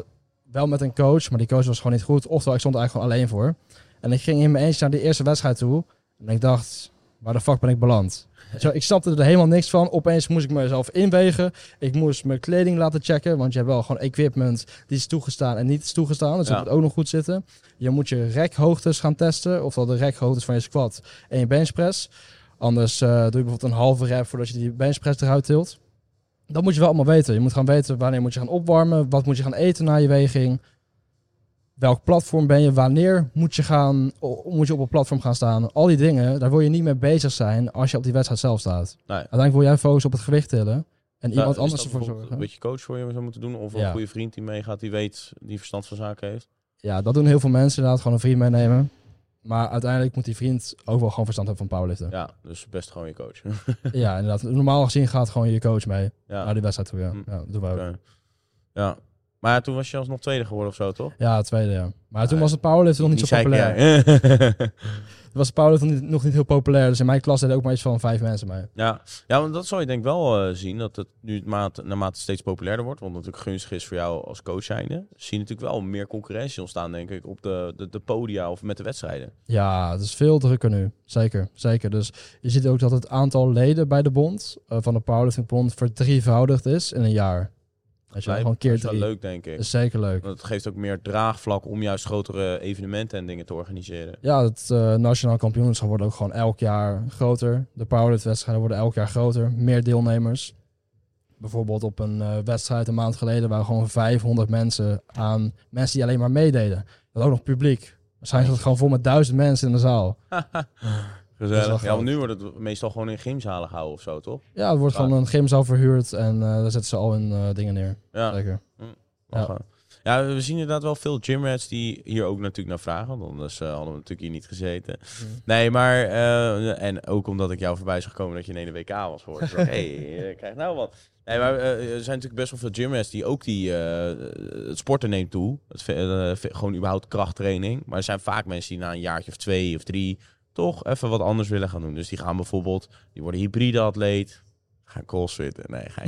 wel met een coach, maar die coach was gewoon niet goed. Oftewel, ik stond er eigenlijk gewoon alleen voor. En ik ging in mijn eentje naar die eerste wedstrijd toe. En ik dacht, waar de fuck ben ik beland? Zo, ik snapte er helemaal niks van. Opeens moest ik mezelf inwegen. Ik moest mijn kleding laten checken. Want je hebt wel gewoon equipment die is toegestaan en niet is toegestaan. Dus Ja. dat moet ook nog goed zitten. Je moet je rekhoogtes gaan testen. Ofwel de rekhoogtes van je squat en je benchpress. Anders eh, doe je bijvoorbeeld een halve rep voordat je die benchpress eruit tilt. Dat moet je wel allemaal weten. Je moet gaan weten wanneer moet je gaan opwarmen. Wat moet je gaan eten na je weging. Welk platform ben je? Wanneer moet je, gaan, moet je op een platform gaan staan? Al die dingen, daar wil je niet mee bezig zijn als je op die wedstrijd zelf staat. Nee. Uiteindelijk wil jij focussen op het gewicht tillen. En iemand anders ervoor zorgen. Een beetje coach voor je zou moeten doen. Of een goede vriend die meegaat, die weet, die verstand van zaken heeft. Ja, dat doen heel veel mensen inderdaad. Gewoon een vriend meenemen. Maar uiteindelijk moet die vriend ook wel gewoon verstand hebben van powerliften. Ja, dus best gewoon je coach. Ja, inderdaad. Normaal gezien gaat gewoon je coach mee ja. naar die wedstrijd toe. Ja, Hm. ja dat doen we ook. Ja. Maar toen was je alsnog tweede geworden of zo, toch? Ja, tweede ja. Maar toen was het powerliften nog niet zo populair. ja. Was powerliften nog niet, nog niet heel populair. Dus in mijn klas deden ook maar iets van vijf mensen mee. Ja, ja want dat zal je denk ik wel eh, zien, dat het nu maat, naarmate het steeds populairder wordt, want natuurlijk gunstig is voor jou als coach zijnde, zie je natuurlijk wel meer concurrentie ontstaan, denk ik, op de, de, de podia of met de wedstrijden. Ja, het is veel drukker nu. Zeker, zeker. Dus je ziet ook dat het aantal leden bij de bond, eh, van de powerliftingbond, verdrievoudigd is in een jaar. Als je wel gewoon dat keer is wel drie. leuk, denk ik. Dat is zeker leuk. Want het geeft ook meer draagvlak om juist grotere evenementen en dingen te organiseren. Ja, het eh, nationaal kampioenschap wordt ook gewoon elk jaar groter. De powerliftwedstrijden worden elk jaar groter. Meer deelnemers. Bijvoorbeeld op een eh, wedstrijd een maand geleden waren gewoon 500 mensen aan mensen die alleen maar meededen. Dat ook nog publiek. Waarschijnlijk zat het gewoon vol met duizend mensen in de zaal. Gezellig. Ja, want nu wordt het meestal gewoon in gymzalen gehouden of zo, toch? Ja, het wordt Waar? gewoon een gymzaal verhuurd en eh, daar zetten ze al hun eh, dingen neer. Ja. Zeker. Lachen. Ja, we zien inderdaad wel veel gymrats die hier ook natuurlijk naar vragen. Want anders eh, hadden we natuurlijk hier niet gezeten. Nee, maar... eh, en ook omdat ik jou voorbij zag komen dat je in de WK was geworden. Hé, hey, krijg nou wat. Nee, maar er zijn natuurlijk best wel veel gymrats die ook die... eh, het sporten neemt toe. Het, gewoon überhaupt krachttraining. Maar er zijn vaak mensen die na een jaartje of twee of drie... toch even wat anders willen gaan doen. Dus die gaan bijvoorbeeld... Die worden hybride atleet. Gaan crossfitten. Nee, ga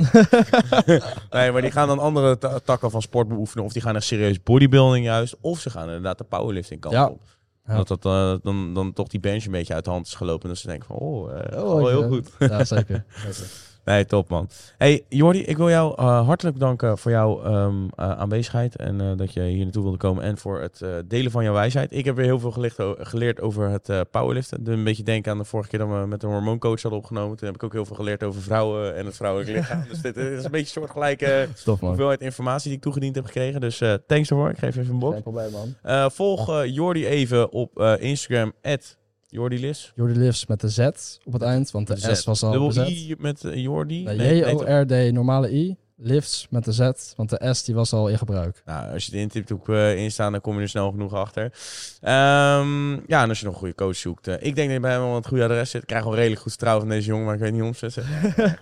Nee, maar die gaan dan andere ta- takken van sport beoefenen. Of die gaan echt serieus bodybuilding juist. Of ze gaan inderdaad de powerlifting kant Ja. op. Ja. Dat, dat eh, dan, dan toch die bench een beetje uit de hand is gelopen. En dat ze denken van, oh, eh, Oh, wel heel ja. goed. Ja, zeker. zeker. Nee, top man. Hey Jordi, ik wil jou eh, hartelijk bedanken voor jouw eh, aanwezigheid. En eh, dat je hier naartoe wilde komen. En voor het delen van jouw wijsheid. Ik heb weer heel veel gelicht geleerd over het powerliften. Doe een beetje denken aan de vorige keer dat we met een hormooncoach hadden opgenomen. Toen heb ik ook heel veel geleerd over vrouwen en het vrouwelijk lichaam. dus dit is een beetje soortgelijke Tof man. hoeveelheid informatie die ik toegediend heb gekregen. Dus thanks daarvoor. Ik geef even een. Geen probleem man. Volg Jordi even op Instagram. Jordi Lis. Jordi Lifts met de Z op het eind, want de. S was al Dubbel bezet. I met eh, Jordi. Nee, Nee? J-O-R-D, normale I. Lifts met de Z, want de S die was al in gebruik. Nou, als je het intipt op eh Insta, dan kom je er snel genoeg achter. Ehm, ja, en als je nog een goede coach zoekt. eh, ik denk dat je bij hem wel het goede adres zit. Ik krijg wel redelijk goed vertrouwen van deze jongen, maar ik weet niet hoe omzetten.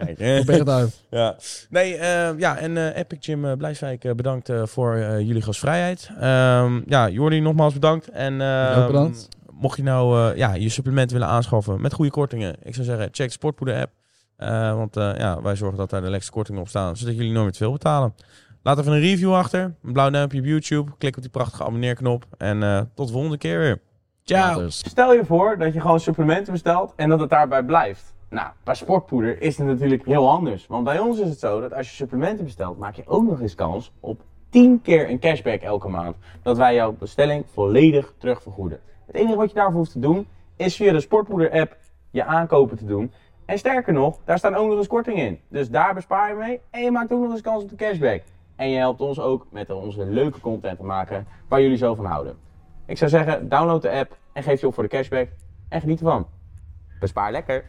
Probeer het uit. Ja. Nee, eh, ja, en Epic Gym eh, Blijswijk, bedankt voor jullie gastvrijheid. Ehm, ja, Jordi, nogmaals bedankt. En ook bedankt. Mocht je nou eh, ja, je supplementen willen aanschaffen met goede kortingen, ik zou zeggen, check de Sportpoeder app. Eh, want eh, ja, wij zorgen dat daar de lekkerste kortingen op staan, zodat jullie nooit meer te veel betalen. Laat even een review achter, een blauw duimpje op YouTube, klik op die prachtige abonneerknop en tot de volgende keer weer. Ciao! Stel je voor dat je gewoon supplementen bestelt en dat het daarbij blijft. Nou, bij sportpoeder is het natuurlijk heel anders. Want bij ons is het zo dat als je supplementen bestelt, maak je ook nog eens kans op 10 keer een cashback elke maand. Dat wij jouw bestelling volledig terugvergoeden. Het enige wat je daarvoor hoeft te doen, is via de sportpoeder app je aankopen te doen. En sterker nog, daar staan ook nog eens kortingen in. Dus daar bespaar je mee en je maakt ook nog eens kans op de cashback. En je helpt ons ook met onze leuke content te maken waar jullie zo van houden. Ik zou zeggen, download de app en geef je op voor de cashback. En geniet ervan. Bespaar lekker.